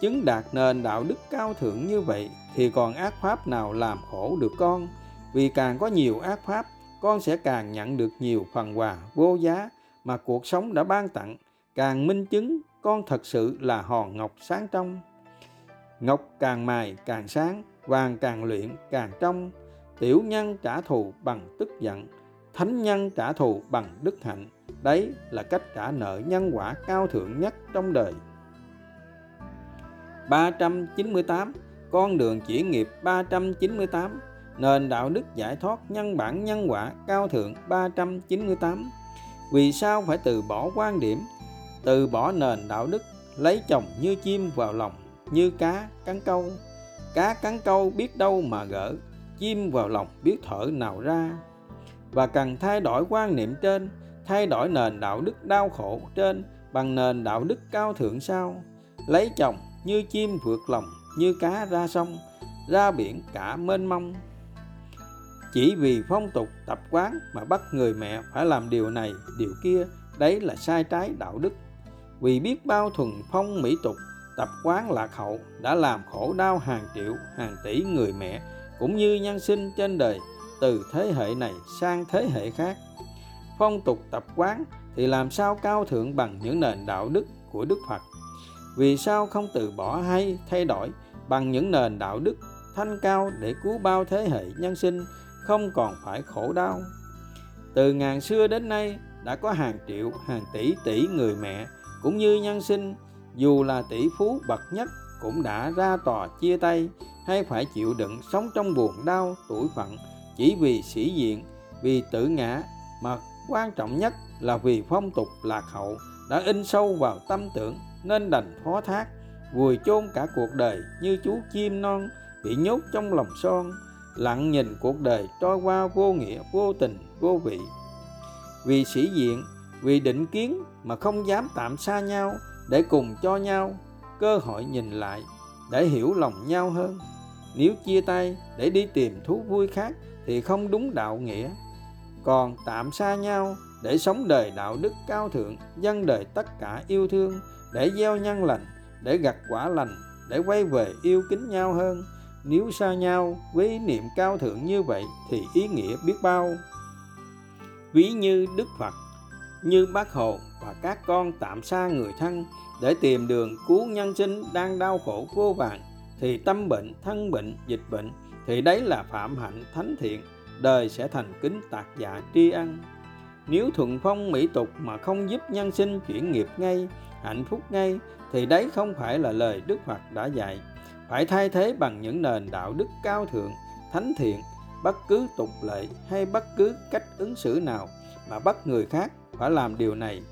chứng đạt nền đạo đức cao thượng như vậy thì còn ác pháp nào làm khổ được con? Vì càng có nhiều ác pháp con sẽ càng nhận được nhiều phần quà vô giá mà cuộc sống đã ban tặng. Càng minh chứng con thật sự là hòn ngọc sáng trong. Ngọc càng mài càng sáng, vàng càng luyện càng trong. Tiểu nhân trả thù bằng tức giận, thánh nhân trả thù bằng đức hạnh. Đấy là cách trả nợ nhân quả cao thượng nhất trong đời. 398 con đường chuyển nghiệp 398 nền đạo đức giải thoát nhân bản nhân quả cao thượng 398 vì sao phải từ bỏ quan điểm, từ bỏ nền đạo đức, lấy chồng như chim vào lòng như cá cắn câu? Cá cắn câu biết đâu mà gỡ, chim vào lòng biết thở nào ra? Và cần thay đổi quan niệm trên, thay đổi nền đạo đức đau khổ trên bằng nền đạo đức cao thượng sao? Lấy chồng như chim vượt lòng như cá ra sông, ra biển cả mênh mông chỉ vì phong tục tập quán mà bắt người mẹ phải làm điều này, điều kia, đấy là sai trái đạo đức. Vì biết bao thuần phong mỹ tục, tập quán lạc hậu đã làm khổ đau hàng triệu, hàng tỷ người mẹ, cũng như nhân sinh trên đời, từ thế hệ này sang thế hệ khác. Phong tục tập quán thì làm sao cao thượng bằng những nền đạo đức của đức phật? Vì sao không từ bỏ hay thay đổi bằng những nền đạo đức thanh cao để cứu bao thế hệ nhân sinh không còn phải khổ đau. Từ ngàn xưa đến nay, đã có hàng triệu, hàng tỷ tỷ người mẹ, cũng như nhân sinh. Dù là tỷ phú bậc nhất, cũng đã ra tòa chia tay, hay phải chịu đựng sống trong buồn đau, tuổi phận, chỉ vì sĩ diện, vì tự ngã. Mà quan trọng nhất là vì phong tục lạc hậu đã in sâu vào tâm tưởng, nên đành phó thác, vùi chôn cả cuộc đời như chú chim non bị nhốt trong lòng son lặng nhìn cuộc đời trôi qua vô nghĩa, vô tình, vô vị. Vì sĩ diện, vì định kiến mà không dám tạm xa nhau để cùng cho nhau, cơ hội nhìn lại để hiểu lòng nhau hơn. Nếu chia tay để đi tìm thú vui khác thì không đúng đạo nghĩa. Còn tạm xa nhau để sống đời đạo đức cao thượng dân đời tất cả yêu thương, để gieo nhân lành, để gặt quả lành, để quay về yêu kính nhau hơn nếu xa nhau với ý niệm cao thượng như vậy thì ý nghĩa biết bao. Ví như đức phật, như bác hồ và các con tạm xa người thân để tìm đường cứu nhân sinh đang đau khổ vô vàng thì tâm bệnh, thân bệnh, dịch bệnh thì đấy là phạm hạnh thánh thiện, đời sẽ thành kính tạc dạ tri ân. Nếu thuận phong mỹ tục mà không giúp nhân sinh chuyển nghiệp ngay, hạnh phúc ngay, thì đấy không phải là lời đức phật đã dạy phải thay thế bằng những nền đạo đức cao thượng, thánh thiện, bất cứ tục lệ hay bất cứ cách ứng xử nào mà bắt người khác phải làm điều này.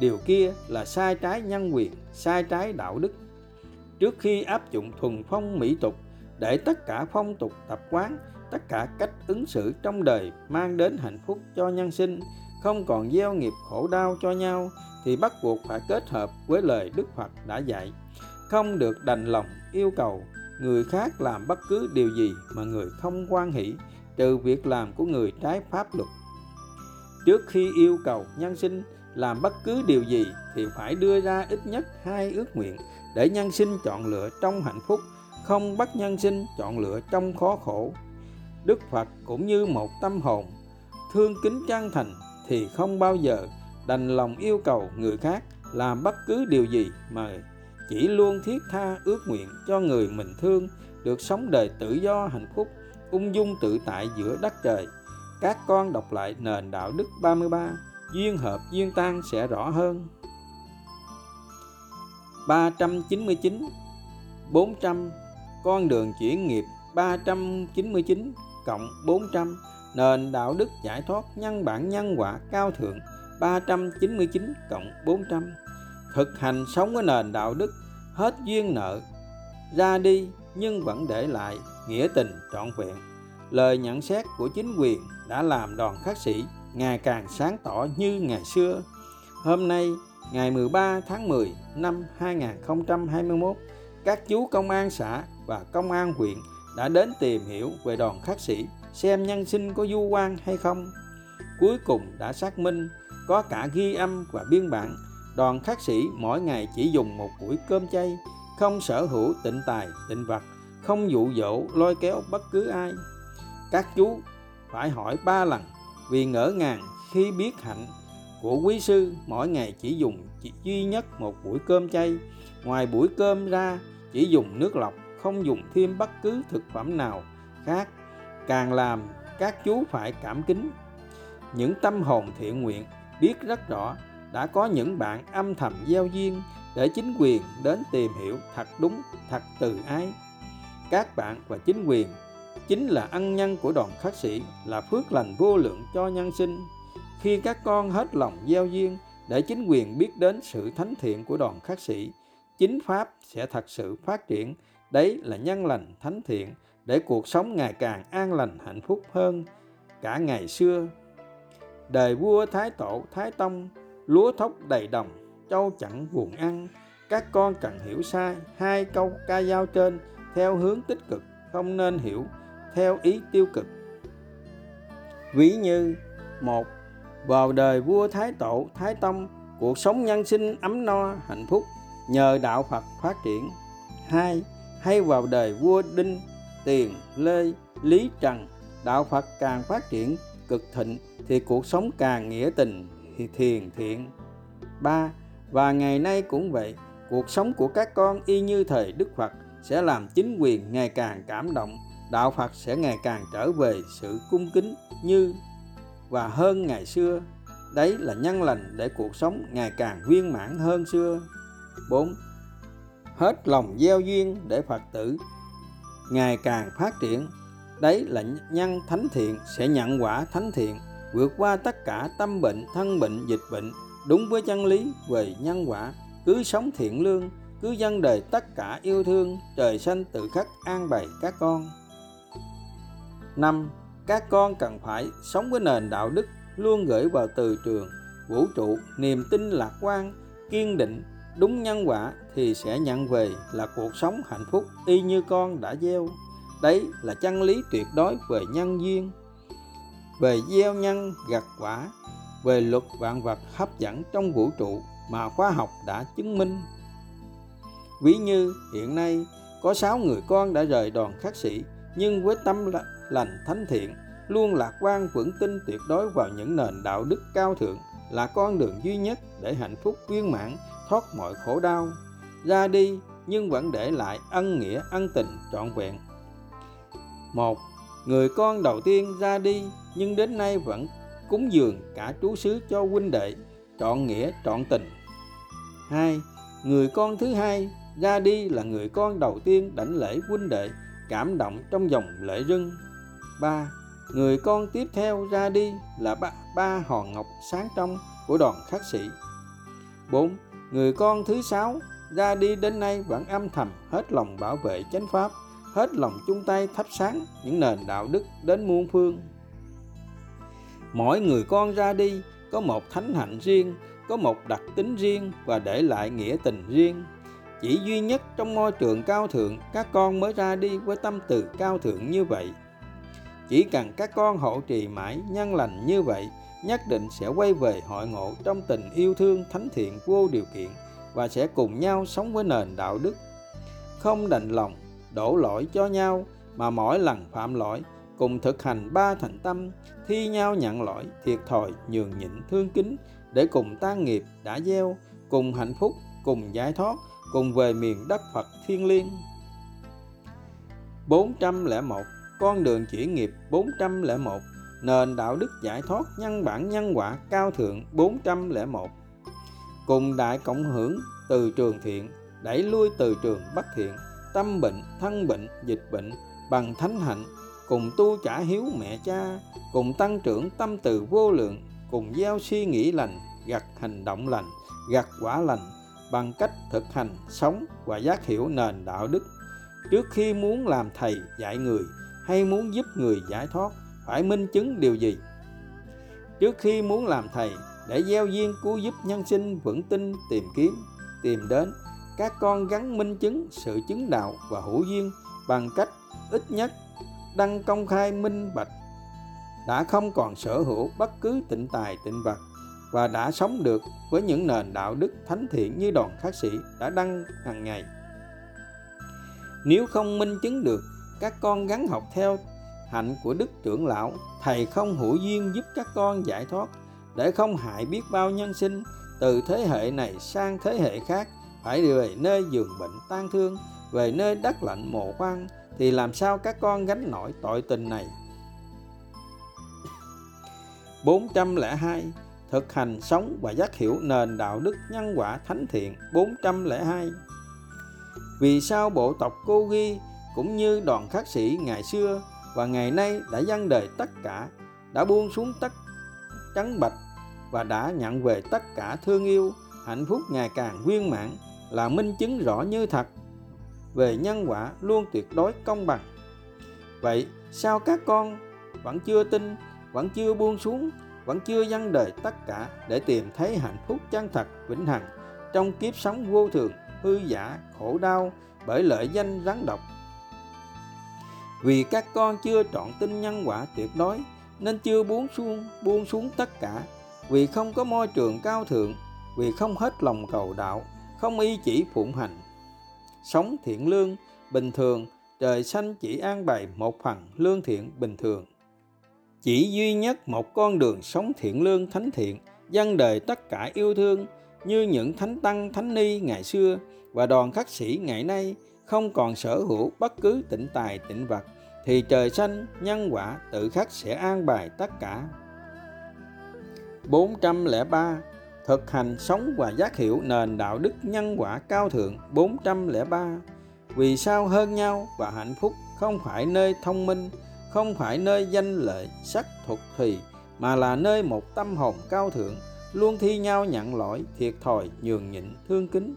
Điều kia là sai trái nhân quyền, sai trái đạo đức. Trước khi áp dụng thuần phong mỹ tục để tất cả phong tục tập quán, tất cả cách ứng xử trong đời mang đến hạnh phúc cho nhân sinh, không còn gieo nghiệp khổ đau cho nhau, thì bắt buộc phải kết hợp với lời đức phật đã dạy không được đành lòng yêu cầu người khác làm bất cứ điều gì mà người không quan hỷ, trừ việc làm của người trái pháp luật. Trước khi yêu cầu nhân sinh làm bất cứ điều gì thì phải đưa ra ít nhất hai ước nguyện để nhân sinh chọn lựa trong hạnh phúc, không bắt nhân sinh chọn lựa trong khó khổ. Đức phật cũng như một tâm hồn thương kính chân thành thì không bao giờ đành lòng yêu cầu người khác làm bất cứ điều gì mà chỉ luôn thiết tha ước nguyện cho người mình thương, được sống đời tự do hạnh phúc, ung dung tự tại giữa đất trời. Các con đọc lại nền đạo đức 33 duyên hợp duyên tan sẽ rõ hơn. 399 400 con đường chuyển nghiệp 399 cộng 400 nền đạo đức giải thoát, nhân bản nhân quả cao thượng 399 cộng 400 thực hành sống với nền đạo đức hết duyên nợ. Ra đi nhưng vẫn để lại nghĩa tình trọn vẹn. Lời nhận xét của chính quyền đã làm đoàn khắc sĩ ngày càng sáng tỏ như ngày xưa. Hôm nay, ngày 13 tháng 10 năm 2021 các chú công an xã và công an huyện đã đến tìm hiểu về đoàn khắc sĩ xem nhân sinh có du quan hay không. Cuối cùng đã xác minh có cả ghi âm và biên bản đoàn khắc sĩ mỗi ngày chỉ dùng một buổi cơm chay, không sở hữu tịnh tài, tịnh vật, không dụ dỗ, lôi kéo bất cứ ai. Các chú phải hỏi ba lần, vì ngỡ ngàng khi biết hạnh của quý sư, mỗi ngày chỉ dùng chỉ duy nhất một buổi cơm chay. Ngoài buổi cơm ra, chỉ dùng nước lọc, không dùng thêm bất cứ thực phẩm nào khác. Càng làm, các chú phải cảm kính. Những tâm hồn thiện nguyện, biết rất rõ đã có những bạn âm thầm giao duyên để chính quyền đến tìm hiểu thật đúng, thật từ ái. Các bạn và chính quyền chính là ân nhân của đoàn khắc sĩ, là phước lành vô lượng cho nhân sinh. Khi các con hết lòng giao duyên để chính quyền biết đến sự thánh thiện của đoàn khắc sĩ, chính pháp sẽ thật sự phát triển. Đấy là nhân lành thánh thiện để cuộc sống ngày càng an lành, hạnh phúc hơn. Cả ngày xưa, đời vua thái tổ thái tông lúa thóc đầy đồng châu chẳng buồn ăn. Các con cần hiểu sai hai câu ca dao trên theo hướng tích cực, không nên hiểu theo ý tiêu cực. Ví như, một, vào đời vua thái tổ, thái tông, cuộc sống nhân sinh ấm no, hạnh phúc, nhờ đạo phật phát triển. Hai, hay vào đời vua đinh, tiền, lê, lý trần, đạo phật càng phát triển cực thịnh thì cuộc sống càng nghĩa tình thì thiền thiện. Ba, và ngày nay cũng vậy, cuộc sống của các con y như thời đức phật sẽ làm chính quyền ngày càng cảm động, đạo phật sẽ ngày càng trở về sự cung kính như và hơn ngày xưa. Đấy là nhân lành để cuộc sống ngày càng viên mãn hơn xưa. 4 hết lòng gieo duyên để phật tử ngày càng phát triển. Đấy là nhân thánh thiện, sẽ nhận quả thánh thiện vượt qua tất cả tâm bệnh, thân bệnh, dịch bệnh, đúng với chân lý, về nhân quả. Cứ sống thiện lương, cứ dân đời tất cả yêu thương, trời xanh tự khắc an bày các con. Năm, các con cần phải sống với nền đạo đức luôn gửi vào từ trường, vũ trụ, niềm tin lạc quan, kiên định. Đúng nhân quả thì sẽ nhận về là cuộc sống hạnh phúc y như con đã gieo. Đấy là chân lý tuyệt đối về nhân duyên về gieo nhân, gặt quả, về luật vạn vật hấp dẫn trong vũ trụ mà khoa học đã chứng minh. Ví như, hiện nay, có sáu người con đã rời đoàn khắc sĩ, nhưng với tâm lành thánh thiện, luôn lạc quan vững tin tuyệt đối vào những nền đạo đức cao thượng là con đường duy nhất để hạnh phúc viên mãn, thoát mọi khổ đau. Ra đi, nhưng vẫn để lại ân nghĩa, ân tình trọn vẹn. Một, người con đầu tiên ra đi nhưng đến nay vẫn cúng dường cả chú xứ cho huynh đệ trọn nghĩa trọn tình. Hai người con thứ hai ra đi là người con đầu tiên đảnh lễ huynh đệ cảm động trong dòng lễ rưng. Ba người con tiếp theo ra đi là ba, ba hòn ngọc sáng trong của đoàn khắc sĩ. Bốn người con thứ sáu ra đi đến nay vẫn âm thầm hết lòng bảo vệ chánh pháp hết lòng chung tay thắp sáng những nền đạo đức đến muôn phương mỗi người con ra đi, có một thánh hạnh riêng, có một đặc tính riêng và để lại nghĩa tình riêng. Chỉ duy nhất trong môi trường cao thượng, các con mới ra đi với tâm từ cao thượng như vậy. Chỉ cần các con hộ trì mãi nhân lành như vậy, nhất định sẽ quay về hội ngộ trong tình yêu thương thánh thiện vô điều kiện và sẽ cùng nhau sống với nền đạo đức. Không đành lòng, đổ lỗi cho nhau, mà mỗi lần phạm lỗi cùng thực hành ba thành tâm, thi nhau nhận lỗi, thiệt thòi, nhường nhịn, thương kính, để cùng tan nghiệp, đã gieo, cùng hạnh phúc, cùng giải thoát, cùng về miền đất Phật thiên liêng. 401 con đường chuyển nghiệp 401 nền đạo đức giải thoát, nhân bản, nhân quả, cao thượng 401 cùng đại cộng hưởng từ trường thiện, đẩy lui từ trường bất thiện, tâm bệnh, thân bệnh, dịch bệnh, bằng thánh hạnh cùng tu trả hiếu mẹ cha, cùng tăng trưởng tâm từ vô lượng, cùng gieo suy nghĩ lành, gặt hành động lành, gặt quả lành, bằng cách thực hành sống và giác hiểu nền đạo đức. Trước khi muốn làm thầy dạy người hay muốn giúp người giải thoát, phải minh chứng điều gì? Trước khi muốn làm thầy, để gieo duyên cứu giúp nhân sinh vững tin, tìm kiếm, tìm đến, các con gắn minh chứng sự chứng đạo và hữu duyên bằng cách ít nhất đăng công khai minh bạch. Đã không còn sở hữu bất cứ tịnh tài tịnh vật và đã sống được với những nền đạo đức thánh thiện như đoàn khắc sĩ đã đăng hàng ngày. Nếu không minh chứng được các con gắn học theo hạnh của đức trưởng lão, thầy không hữu duyên giúp các con giải thoát để không hại biết bao nhân sinh từ thế hệ này sang thế hệ khác phải về nơi giường bệnh tan thương về nơi đất lạnh mồ hoang thì làm sao các con gánh nổi tội tình này? 402 thực hành sống và giác hiểu nền đạo đức nhân quả thánh thiện 402 vì sao bộ tộc Cô Ghi cũng như đoàn khắc sĩ ngày xưa và ngày nay đã dâng đời tất cả, đã buông xuống tất trắng bạch và đã nhận về tất cả thương yêu, hạnh phúc ngày càng viên mãn là minh chứng rõ như thật? Về nhân quả luôn tuyệt đối công bằng. Vậy sao các con vẫn chưa tin, vẫn chưa buông xuống, vẫn chưa dâng đời tất cả để tìm thấy hạnh phúc chân thật, vĩnh hằng trong kiếp sống vô thường, hư giả, khổ đau bởi lợi danh rắn độc? Vì các con chưa trọn tin nhân quả tuyệt đối, nên chưa buông xuống buông xuống tất cả. Vì không có môi trường cao thượng, vì không hết lòng cầu đạo, không y chỉ phụng hành sống thiện lương, bình thường, trời xanh chỉ an bày một phần lương thiện bình thường. Chỉ duy nhất một con đường sống thiện lương thánh thiện dân đời tất cả yêu thương, như những thánh tăng, thánh ni ngày xưa, và đoàn khắc sĩ ngày nay không còn sở hữu bất cứ tịnh tài tịnh vật, thì trời xanh, nhân quả, tự khắc sẽ an bài tất cả. 403 thực hành sống và giác hiểu nền đạo đức nhân quả cao thượng 403 vì sao hơn nhau và hạnh phúc không phải nơi thông minh, không phải nơi danh lợi, sắc thuật thùy, mà là nơi một tâm hồn cao thượng, luôn thi nhau nhận lỗi, thiệt thòi, nhường nhịn, thương kính.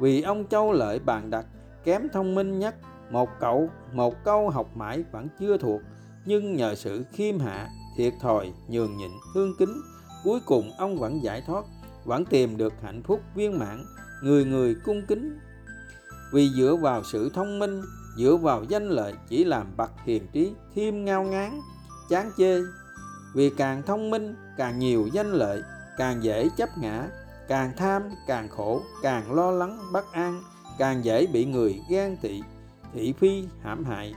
Vì ông châu lợi bàn đặt, kém thông minh nhất, một cậu, một câu học mãi vẫn chưa thuộc, nhưng nhờ sự khiêm hạ, thiệt thòi, nhường nhịn, thương kính cuối cùng ông vẫn giải thoát, vẫn tìm được hạnh phúc viên mãn, người người cung kính. Vì dựa vào sự thông minh, dựa vào danh lợi chỉ làm bậc hiền trí, thêm ngao ngán, chán chê. Vì càng thông minh, càng nhiều danh lợi, càng dễ chấp ngã, càng tham, càng khổ, càng lo lắng, bất an, càng dễ bị người ghen tị, thị phi, hãm hại.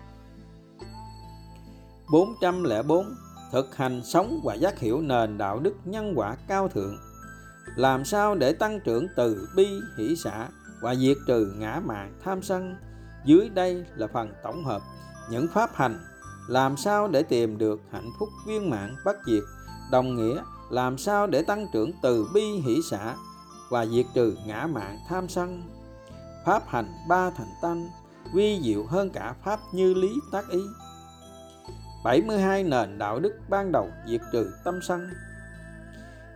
404 thực hành sống và giác hiểu nền đạo đức nhân quả cao thượng. Làm sao để tăng trưởng từ bi, hỷ xã và diệt trừ ngã mạn tham sân? Dưới đây là phần tổng hợp những pháp hành. Làm sao để tìm được hạnh phúc viên mãn, bất diệt? Đồng nghĩa, làm sao để tăng trưởng từ bi, hỷ xã và diệt trừ ngã mạn tham sân? Pháp hành ba thành tâm, vi diệu hơn cả pháp như lý tác ý. 72 nền đạo đức ban đầu diệt trừ tâm sân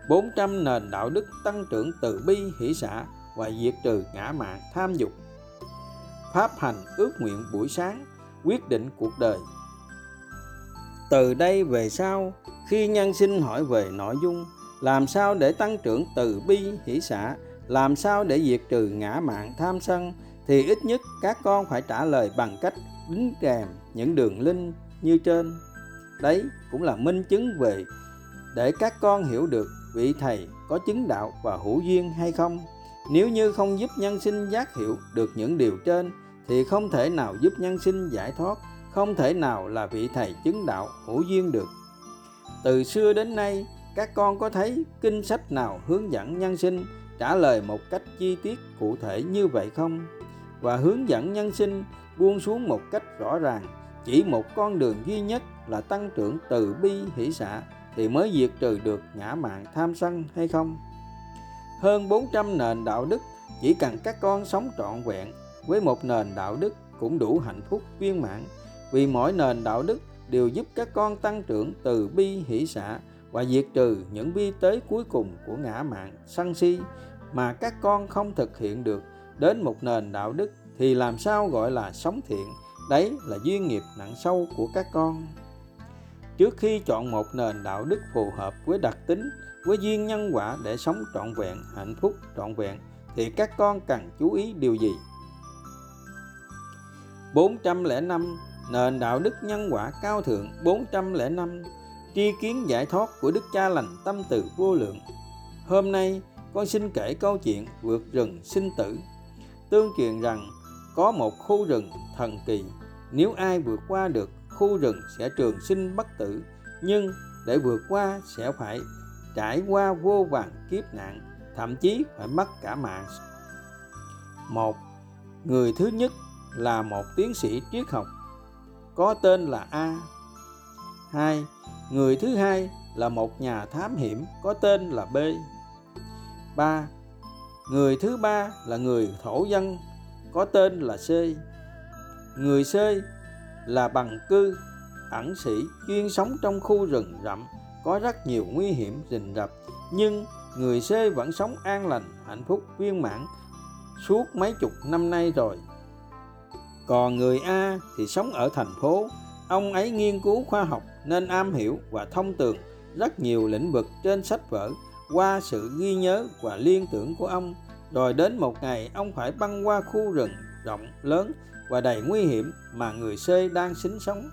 400 nền đạo đức tăng trưởng từ bi hỷ xã và diệt trừ ngã mạn tham dục. Pháp hành ước nguyện buổi sáng, quyết định cuộc đời. Từ đây về sau, khi nhân sinh hỏi về nội dung, làm sao để tăng trưởng từ bi hỷ xã, làm sao để diệt trừ ngã mạn tham sân, thì ít nhất các con phải trả lời bằng cách đính kèm những đường linh như trên. Đấy cũng là minh chứng về để các con hiểu được vị thầy có chứng đạo và hữu duyên hay không. Nếu như không giúp nhân sinh giác hiểu được những điều trên, thì không thể nào giúp nhân sinh giải thoát, không thể nào là vị thầy chứng đạo hữu duyên được. Từ xưa đến nay, các con có thấy kinh sách nào hướng dẫn nhân sinh, trả lời một cách chi tiết cụ thể như vậy không? Và hướng dẫn nhân sinh buông xuống một cách rõ ràng chỉ một con đường duy nhất là tăng trưởng từ bi hỷ xả thì mới diệt trừ được ngã mạng tham sân hay không? Hơn 400 nền đạo đức chỉ cần các con sống trọn vẹn với một nền đạo đức cũng đủ hạnh phúc viên mãn. Vì mỗi nền đạo đức đều giúp các con tăng trưởng từ bi hỷ xả và diệt trừ những bi tế cuối cùng của ngã mạng sân si mà các con không thực hiện được. Đến một nền đạo đức thì làm sao gọi là sống thiện đấy là duyên nghiệp nặng sâu của các con. Trước khi chọn một nền đạo đức phù hợp với đặc tính, với duyên nhân quả để sống trọn vẹn, hạnh phúc trọn vẹn, thì các con cần chú ý điều gì? 405 nền đạo đức nhân quả cao thượng. 405 tri kiến giải thoát của đức cha lành tâm từ vô lượng. Hôm nay, con xin kể câu chuyện vượt rừng sinh tử, tương truyền rằng có một khu rừng thần kỳ nếu ai vượt qua được khu rừng sẽ trường sinh bất tử nhưng để vượt qua sẽ phải trải qua vô vàng kiếp nạn thậm chí phải mất cả mạng một người thứ nhất là một tiến sĩ triết học có tên là A. Hai, người thứ hai là một nhà thám hiểm có tên là B. Ba, người thứ ba là người thổ dân có tên là C. Người C là bằng cư, ẩn sĩ chuyên sống trong khu rừng rậm có rất nhiều nguy hiểm rình rập nhưng người C vẫn sống an lành, hạnh phúc, viên mãn suốt mấy chục năm nay rồi. Còn người A thì sống ở thành phố, ông ấy nghiên cứu khoa học nên am hiểu và thông tường rất nhiều lĩnh vực trên sách vở qua sự ghi nhớ và liên tưởng của ông. Rồi đến một ngày ông phải băng qua khu rừng rộng lớn và đầy nguy hiểm mà người C đang sinh sống.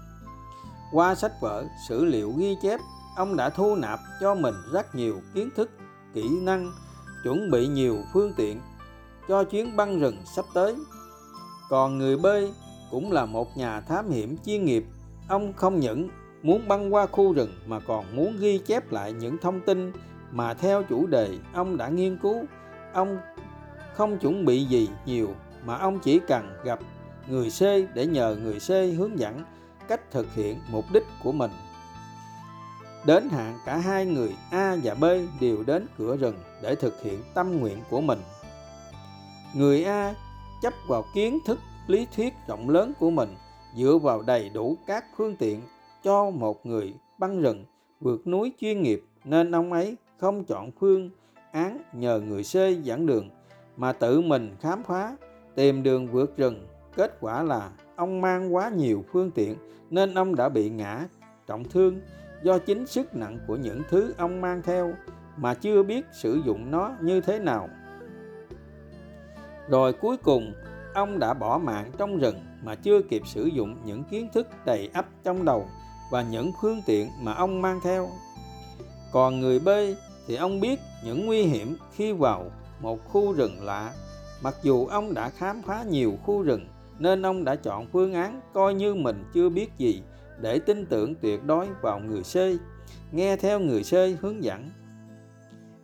Qua sách vở, sử liệu ghi chép, ông đã thu nạp cho mình rất nhiều kiến thức, kỹ năng, chuẩn bị nhiều phương tiện cho chuyến băng rừng sắp tới. Còn người B cũng là một nhà thám hiểm chuyên nghiệp, ông không những muốn băng qua khu rừng mà còn muốn ghi chép lại những thông tin mà theo chủ đề ông đã nghiên cứu. Ông không chuẩn bị gì nhiều mà ông chỉ cần gặp người C để nhờ người C hướng dẫn cách thực hiện mục đích của mình. đến hạn cả hai người A và B đều đến cửa rừng để thực hiện tâm nguyện của mình. Người A chấp vào kiến thức, lý thuyết rộng lớn của mình, dựa vào đầy đủ các phương tiện cho một người băng rừng vượt núi chuyên nghiệp nên ông ấy không chọn phương án nhờ người C dẫn đường, mà tự mình khám phá, tìm đường vượt rừng kết quả là ông mang quá nhiều phương tiện nên ông đã bị ngã, trọng thương do chính sức nặng của những thứ ông mang theo mà chưa biết sử dụng nó như thế nào. Rồi cuối cùng, ông đã bỏ mạng trong rừng mà chưa kịp sử dụng những kiến thức đầy ắp trong đầu và những phương tiện mà ông mang theo. Còn người bơi thì ông biết những nguy hiểm khi vào một khu rừng lạ. Mặc dù ông đã khám phá nhiều khu rừng nên ông đã chọn phương án coi như mình chưa biết gì để tin tưởng tuyệt đối vào người C, nghe theo người C hướng dẫn.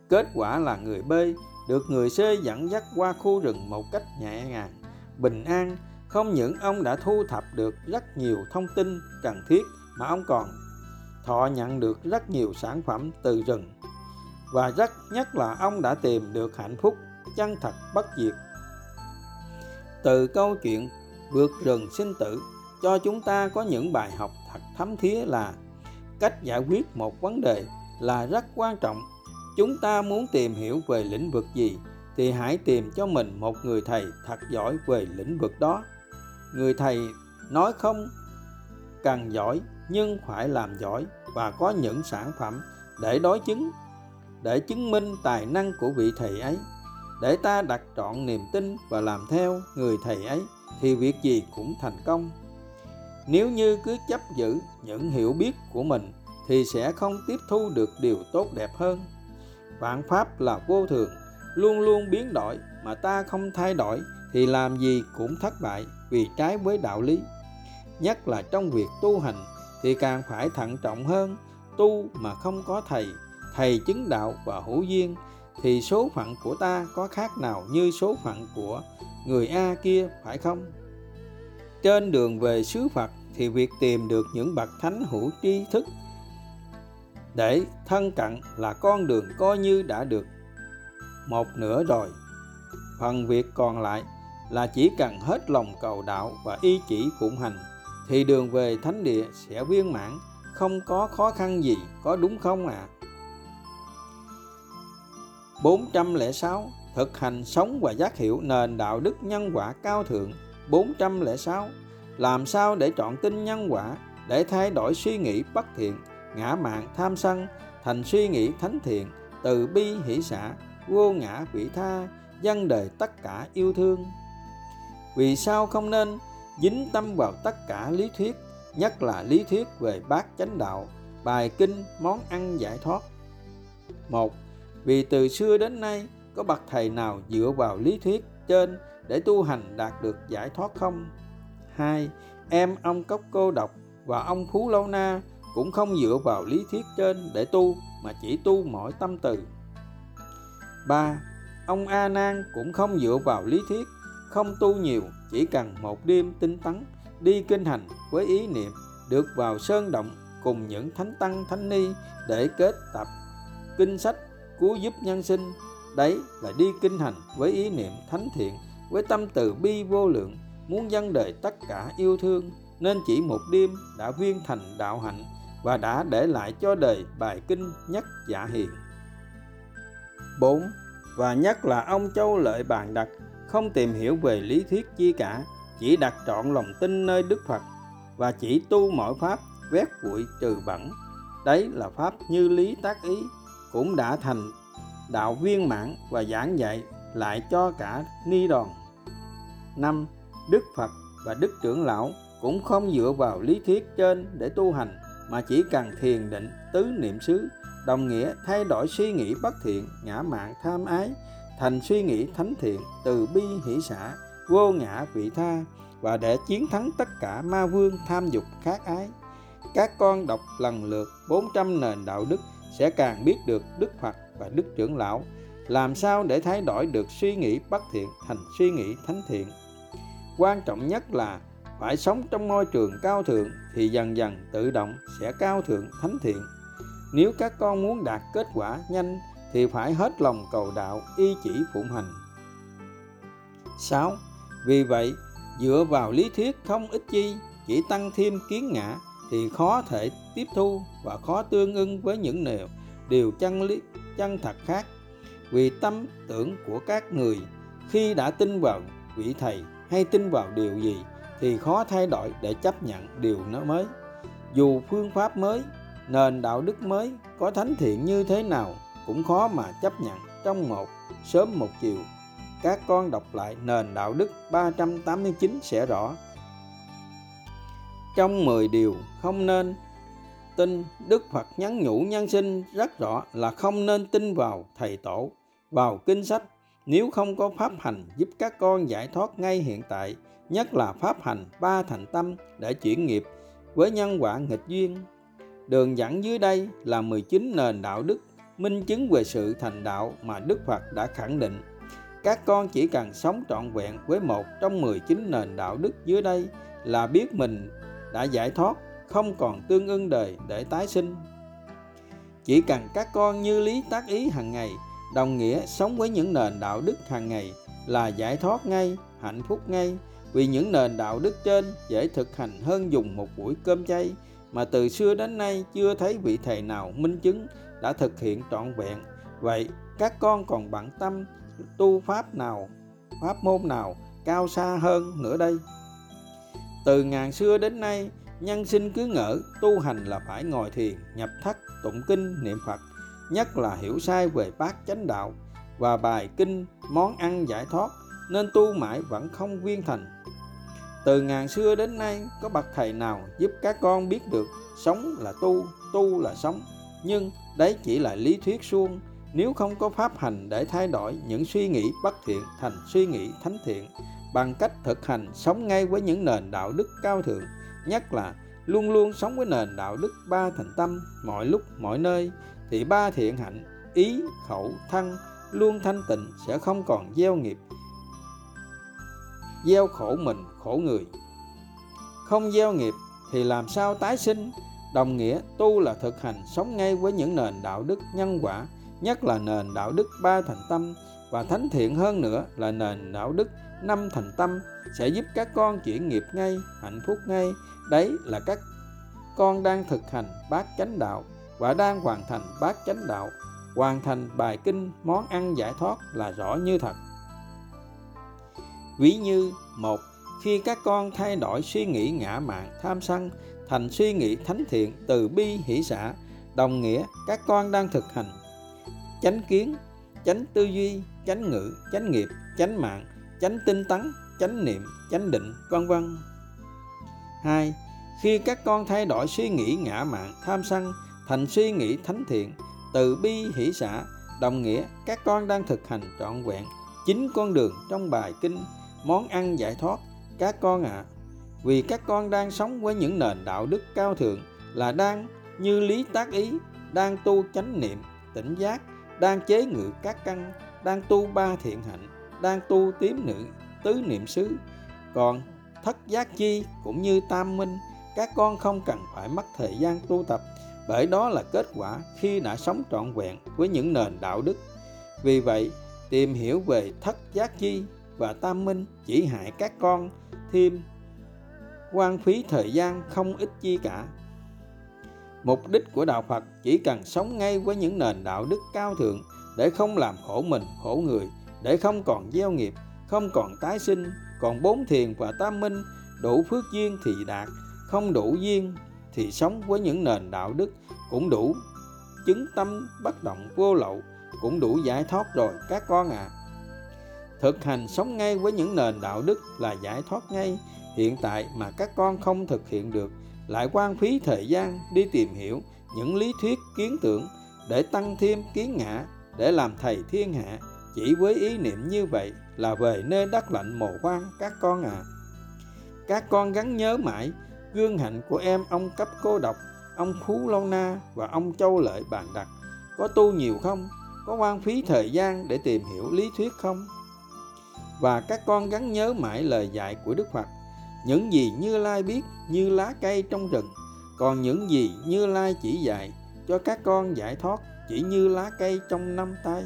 Kết quả là người B được người C dẫn dắt qua khu rừng một cách nhẹ nhàng, bình an. Không những ông đã thu thập được rất nhiều thông tin cần thiết mà ông còn thọ nhận được rất nhiều sản phẩm từ rừng. Và rất nhất là ông đã tìm được hạnh phúc chân thật bất diệt. Từ câu chuyện vượt rừng sinh tử, cho chúng ta có những bài học thật thấm thía là cách giải quyết một vấn đề là rất quan trọng. Chúng ta muốn tìm hiểu về lĩnh vực gì thì hãy tìm cho mình một người thầy thật giỏi về lĩnh vực đó. Người thầy nói không cần giỏi, nhưng phải làm giỏi và có những sản phẩm để đối chứng, để chứng minh tài năng của vị thầy ấy. Để ta đặt trọn niềm tin và làm theo người thầy ấy thì việc gì cũng thành công. Nếu như cứ chấp giữ những hiểu biết của mình thì sẽ không tiếp thu được điều tốt đẹp hơn. Vạn pháp là vô thường, luôn luôn biến đổi mà ta không thay đổi thì làm gì cũng thất bại vì trái với đạo lý. Nhất là trong việc tu hành thì càng phải thận trọng hơn, tu mà không có thầy thầy chứng đạo và hữu duyên thì số phận của ta có khác nào như số phận của người A kia phải không? Trên đường về xứ Phật thì việc tìm được những bậc thánh hữu tri thức để thân cận là con đường coi như đã được một nửa rồi. Phần việc còn lại là chỉ cần hết lòng cầu đạo và ý chỉ phụng hành thì đường về thánh địa sẽ viên mãn, không có khó khăn gì, có đúng không ạ? À? 406 thực hành sống và giác hiểu nền đạo đức nhân quả cao thượng. 406 làm sao để chọn tin nhân quả, để thay đổi suy nghĩ bất thiện, ngã mạn tham sân, thành suy nghĩ thánh thiện, từ bi hỷ xã vô ngã vị tha dân đời tất cả yêu thương. Vì sao không nên dính tâm vào tất cả lý thuyết, nhất là lý thuyết về bát chánh đạo, bài kinh, món ăn giải thoát? Một vì từ xưa đến nay có bậc thầy nào dựa vào lý thuyết trên để tu hành đạt được giải thoát không? 2. Em ông Cốc Cô Độc và ông Phú Lâu Na cũng không dựa vào lý thuyết trên để tu mà chỉ tu mỗi tâm từ. 3. Ông A Nan cũng không dựa vào lý thuyết, không tu nhiều, chỉ cần một đêm tinh tấn, đi kinh hành với ý niệm được vào sơn động cùng những thánh tăng thánh ni để kết tập kinh sách cứu giúp nhân sinh đấy là đi kinh hành với ý niệm thánh thiện với tâm từ bi vô lượng muốn dân đời tất cả yêu thương nên chỉ một đêm đã viên thành đạo hạnh và đã để lại cho đời bài kinh nhất dạ hiền 4. Và nhất là ông Châu Lợi Bàn Đặc không tìm hiểu về lý thuyết chi cả, chỉ đặt trọn lòng tin nơi Đức Phật và chỉ tu mọi pháp vét bụi trừ bẩn. Đấy là pháp như lý tác ý cũng đã thành đạo viên mãn và giảng dạy lại cho cả ni đoàn. năm, Đức Phật và Đức trưởng lão cũng không dựa vào lý thuyết trên để tu hành, mà chỉ cần thiền định tứ niệm xứ, đồng nghĩa thay đổi suy nghĩ bất thiện, ngã mạn tham ái, thành suy nghĩ thánh thiện từ bi hỷ xã, vô ngã vị tha và để chiến thắng tất cả ma vương tham dục khát ái các con đọc lần lượt 400 nền đạo đức sẽ càng biết được Đức Phật và Đức trưởng lão làm sao để thay đổi được suy nghĩ bất thiện thành suy nghĩ thánh thiện. Quan trọng nhất là phải sống trong môi trường cao thượng thì dần dần tự động sẽ cao thượng thánh thiện. nếu các con muốn đạt kết quả nhanh thì phải hết lòng cầu đạo y chỉ phụng hành 6. Vì vậy, dựa vào lý thuyết không ích chi, chỉ tăng thêm kiến ngã thì khó thể tiếp thu và khó tương ưng với những điều, điều chân lý chân thật khác. Vì tâm tưởng của các người khi đã tin vào vị thầy hay tin vào điều gì thì khó thay đổi để chấp nhận điều nó mới. Dù phương pháp mới, nền đạo đức mới có thánh thiện như thế nào cũng khó mà chấp nhận trong một sớm một chiều. Các con đọc lại nền đạo đức 389 sẽ rõ. Trong 10 điều không nên tin, Đức Phật nhắn nhủ nhân sinh rất rõ là không nên tin vào thầy tổ, vào kinh sách nếu không có pháp hành giúp các con giải thoát ngay hiện tại, nhất là pháp hành ba thành tâm để chuyển nghiệp với nhân quả nghịch duyên. Đường dẫn dưới đây là 19 nền đạo đức minh chứng về sự thành đạo mà Đức Phật đã khẳng định. Các con chỉ cần sống trọn vẹn với một trong 19 nền đạo đức dưới đây là biết mình đã giải thoát, không còn tương ưng đời để tái sinh. Chỉ cần các con như lý tác ý hàng ngày, đồng nghĩa sống với những nền đạo đức hàng ngày là giải thoát ngay, hạnh phúc ngay, vì những nền đạo đức trên dễ thực hành hơn dùng một buổi cơm chay mà từ xưa đến nay chưa thấy vị thầy nào minh chứng đã thực hiện trọn vẹn. Vậy các con còn bận tâm tu pháp nào pháp môn nào cao xa hơn nữa đây? Từ ngàn xưa đến nay nhân sinh cứ ngỡ, tu hành là phải ngồi thiền, nhập thất, tụng kinh, niệm phật, nhất là hiểu sai về bát chánh đạo và bài kinh, món ăn giải thoát, nên tu mãi vẫn không viên thành. Từ ngàn xưa đến nay, có bậc thầy nào giúp các con biết được sống là tu tu là sống? Nhưng đấy chỉ là lý thuyết suông. Nếu không có pháp hành để thay đổi những suy nghĩ bất thiện thành suy nghĩ thánh thiện, bằng cách thực hành sống ngay với những nền đạo đức cao thượng nhất là luôn luôn sống với nền đạo đức ba thành tâm, mọi lúc, mọi nơi, thì ba thiện hạnh, ý, khẩu, thân, luôn thanh tịnh sẽ không còn gieo nghiệp, gieo khổ mình, khổ người. Không gieo nghiệp thì làm sao tái sinh? Đồng nghĩa tu là thực hành sống ngay với những nền đạo đức nhân quả, nhất là nền đạo đức ba thành tâm. Và thánh thiện hơn nữa là nền đạo đức năm thành tâm, sẽ giúp các con chuyển nghiệp ngay, hạnh phúc ngay đấy là các con đang thực hành bát chánh đạo và đang hoàn thành bát chánh đạo. Hoàn thành bài kinh món ăn giải thoát là rõ như thật. Ví như một, khi các con thay đổi suy nghĩ ngã mạn tham sân thành suy nghĩ thánh thiện từ bi hỷ xã đồng nghĩa các con đang thực hành chánh kiến, chánh tư duy, chánh ngữ, chánh nghiệp, chánh mạng, chánh tinh tấn, chánh niệm, chánh định, vân vân. 2. khi các con thay đổi suy nghĩ ngã mạn tham sân thành suy nghĩ thánh thiện từ bi hỷ xã đồng nghĩa các con đang thực hành trọn vẹn chính con đường trong bài kinh món ăn giải thoát các con ạ à, vì các con đang sống với những nền đạo đức cao thượng là đang như lý tác ý đang tu chánh niệm tỉnh giác đang chế ngự các căn đang tu ba thiện hạnh đang tu tím nữ tứ niệm xứ còn thất giác chi cũng như tam minh, các con không cần phải mất thời gian tu tập, bởi đó là kết quả khi đã sống trọn vẹn với những nền đạo đức. Vì vậy, tìm hiểu về thất giác chi và tam minh chỉ hại các con thêm quan phí thời gian không ít chi cả. Mục đích của đạo phật chỉ cần sống ngay với những nền đạo đức cao thượng để không làm khổ mình, khổ người, để không còn gieo nghiệp, không còn tái sinh còn bốn thiền và tam minh, đủ phước duyên thì đạt. Không đủ duyên thì sống với những nền đạo đức cũng đủ chứng tâm bất động vô lậu, cũng đủ giải thoát rồi, các con à thực hành sống ngay với những nền đạo đức là giải thoát ngay. Hiện tại mà các con không thực hiện được, lại quan phí thời gian đi tìm hiểu những lý thuyết kiến tưởng để tăng thêm kiến ngã, để làm thầy thiên hạ chỉ với ý niệm như vậy là về nơi đất lạnh mồ hoang các con à. Các con gắn nhớ mãi, gương hạnh của em ông cấp cô độc, ông phú lâu na và ông châu lợi bàn đặt có tu nhiều không? Có quan phí thời gian để tìm hiểu lý thuyết không? Và các con gắn nhớ mãi lời dạy của đức phật. Những gì như lai biết, như lá cây trong rừng. Còn những gì như lai chỉ dạy, cho các con giải thoát chỉ như lá cây trong năm tay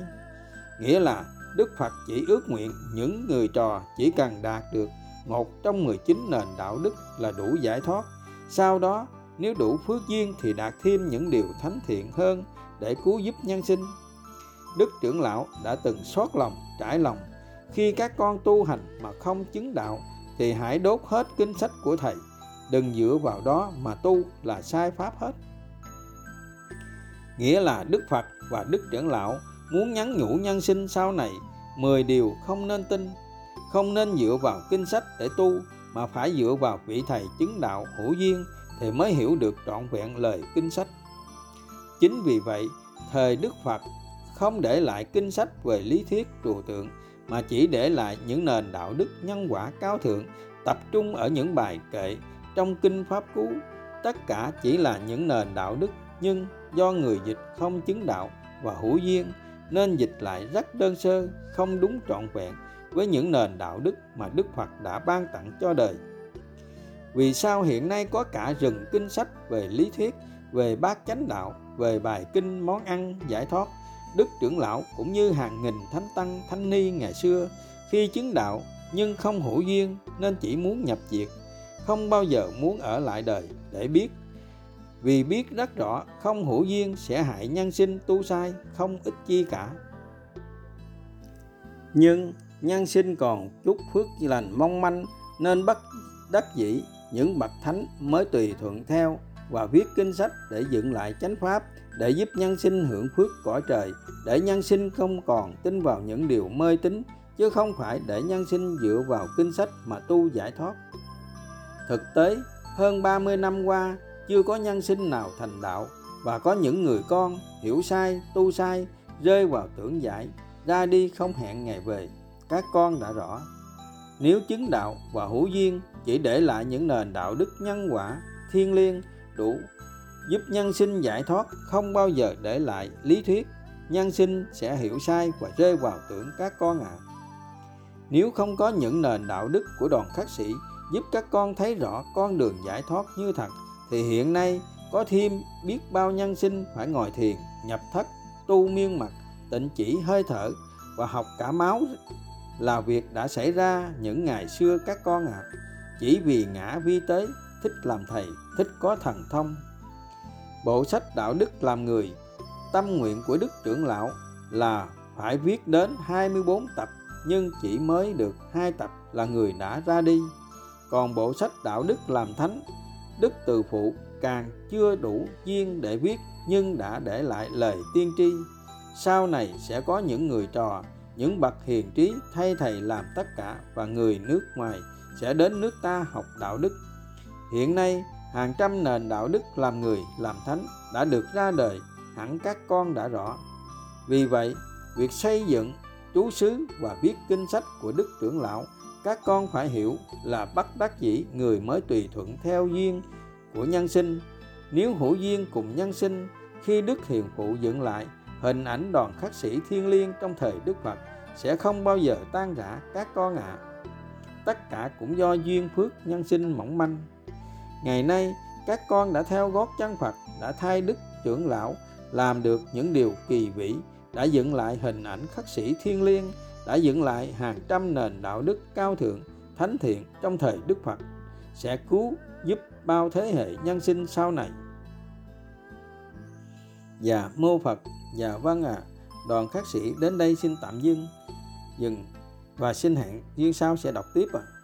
nghĩa là Đức Phật chỉ ước nguyện những người trò chỉ cần đạt được một trong 19 nền đạo đức là đủ giải thoát. Sau đó, nếu đủ phước duyên thì đạt thêm những điều thánh thiện hơn để cứu giúp nhân sinh. Đức trưởng lão đã từng xót lòng, trải lòng. Khi các con tu hành mà không chứng đạo thì hãy đốt hết kinh sách của thầy. Đừng dựa vào đó mà tu là sai pháp hết. Nghĩa là Đức Phật và Đức trưởng lão muốn nhắn nhủ nhân sinh sau này 10 điều không nên tin, không nên dựa vào kinh sách để tu mà phải dựa vào vị thầy chứng đạo hữu duyên thì mới hiểu được trọn vẹn lời kinh sách. Chính vì vậy, thời Đức Phật không để lại kinh sách về lý thuyết trừu tượng mà chỉ để lại những nền đạo đức nhân quả cao thượng tập trung ở những bài kệ trong kinh pháp cú tất cả chỉ là những nền đạo đức nhưng do người dịch không chứng đạo và hữu duyên nên dịch lại rất đơn sơ, không đúng trọn vẹn với những nền đạo đức mà đức phật đã ban tặng cho đời. Vì sao hiện nay có cả rừng kinh sách về lý thuyết, về bát chánh đạo, về bài kinh món ăn giải thoát? Đức trưởng lão cũng như hàng nghìn thánh tăng, thánh ni ngày xưa khi chứng đạo nhưng không hữu duyên nên chỉ muốn nhập diệt, không bao giờ muốn ở lại đời để biết vì biết rất rõ không hữu duyên sẽ hại nhân sinh tu sai, không ích chi cả. Nhưng nhân sinh còn chút phước lành mong manh, nên bắt đắc dĩ những bậc thánh mới tùy thuận theo và viết kinh sách để dựng lại chánh pháp, để giúp nhân sinh hưởng phước cõi trời, để nhân sinh không còn tin vào những điều mê tín, chứ không phải để nhân sinh dựa vào kinh sách mà tu giải thoát. Thực tế, hơn 30 năm qua chưa có nhân sinh nào thành đạo, và có những người con hiểu sai, tu sai, rơi vào tưởng giải, ra đi không hẹn ngày về các con đã rõ nếu chứng đạo và hữu duyên chỉ để lại những nền đạo đức nhân quả thiên liêng, đủ, giúp nhân sinh giải thoát, không bao giờ để lại lý thuyết, nhân sinh sẽ hiểu sai và rơi vào tưởng các con ạ à. nếu không có những nền đạo đức của đoàn khắc sĩ, giúp các con thấy rõ con đường giải thoát như thật thì hiện nay có thêm biết bao nhân sinh phải ngồi thiền, nhập thất, tu miên mật tịnh chỉ hơi thở và học cả máu là việc đã xảy ra những ngày xưa các con ạ à. chỉ vì ngã vi tế, thích làm thầy, thích có thần thông bộ sách đạo đức làm người, tâm nguyện của đức trưởng lão là phải viết đến 24 tập, nhưng chỉ mới được hai tập là người đã ra đi còn bộ sách đạo đức làm thánh đức từ phụ càng chưa đủ duyên để viết nhưng đã để lại lời tiên tri. Sau này sẽ có những người trò, những bậc hiền trí thay thầy làm tất cả và người nước ngoài sẽ đến nước ta học đạo đức. Hiện nay, hàng trăm nền đạo đức làm người, làm thánh đã được ra đời, hẳn các con đã rõ. Vì vậy, việc xây dựng chú xứ và viết kinh sách của đức trưởng lão các con phải hiểu là bất đắc dĩ người mới tùy thuận theo duyên của nhân sinh nếu hữu duyên cùng nhân sinh, khi đức hiền phụ dựng lại hình ảnh đoàn khắc sĩ thiên liêng trong thời đức phật, sẽ không bao giờ tan rã các con ạ à. tất cả cũng do duyên phước nhân sinh mỏng manh ngày nay, các con đã theo gót chân phật, đã thay đức trưởng lão, làm được những điều kỳ vĩ, đã dựng lại hình ảnh khắc sĩ thiên liêng đã dựng lại hàng trăm nền đạo đức cao thượng thánh thiện trong thời đức phật sẽ cứu giúp bao thế hệ nhân sinh sau này Và mô phật và văn ạ à, đoàn khắc sĩ đến đây xin tạm dừng dừng và xin hẹn duyên sau sẽ đọc tiếp ạ à.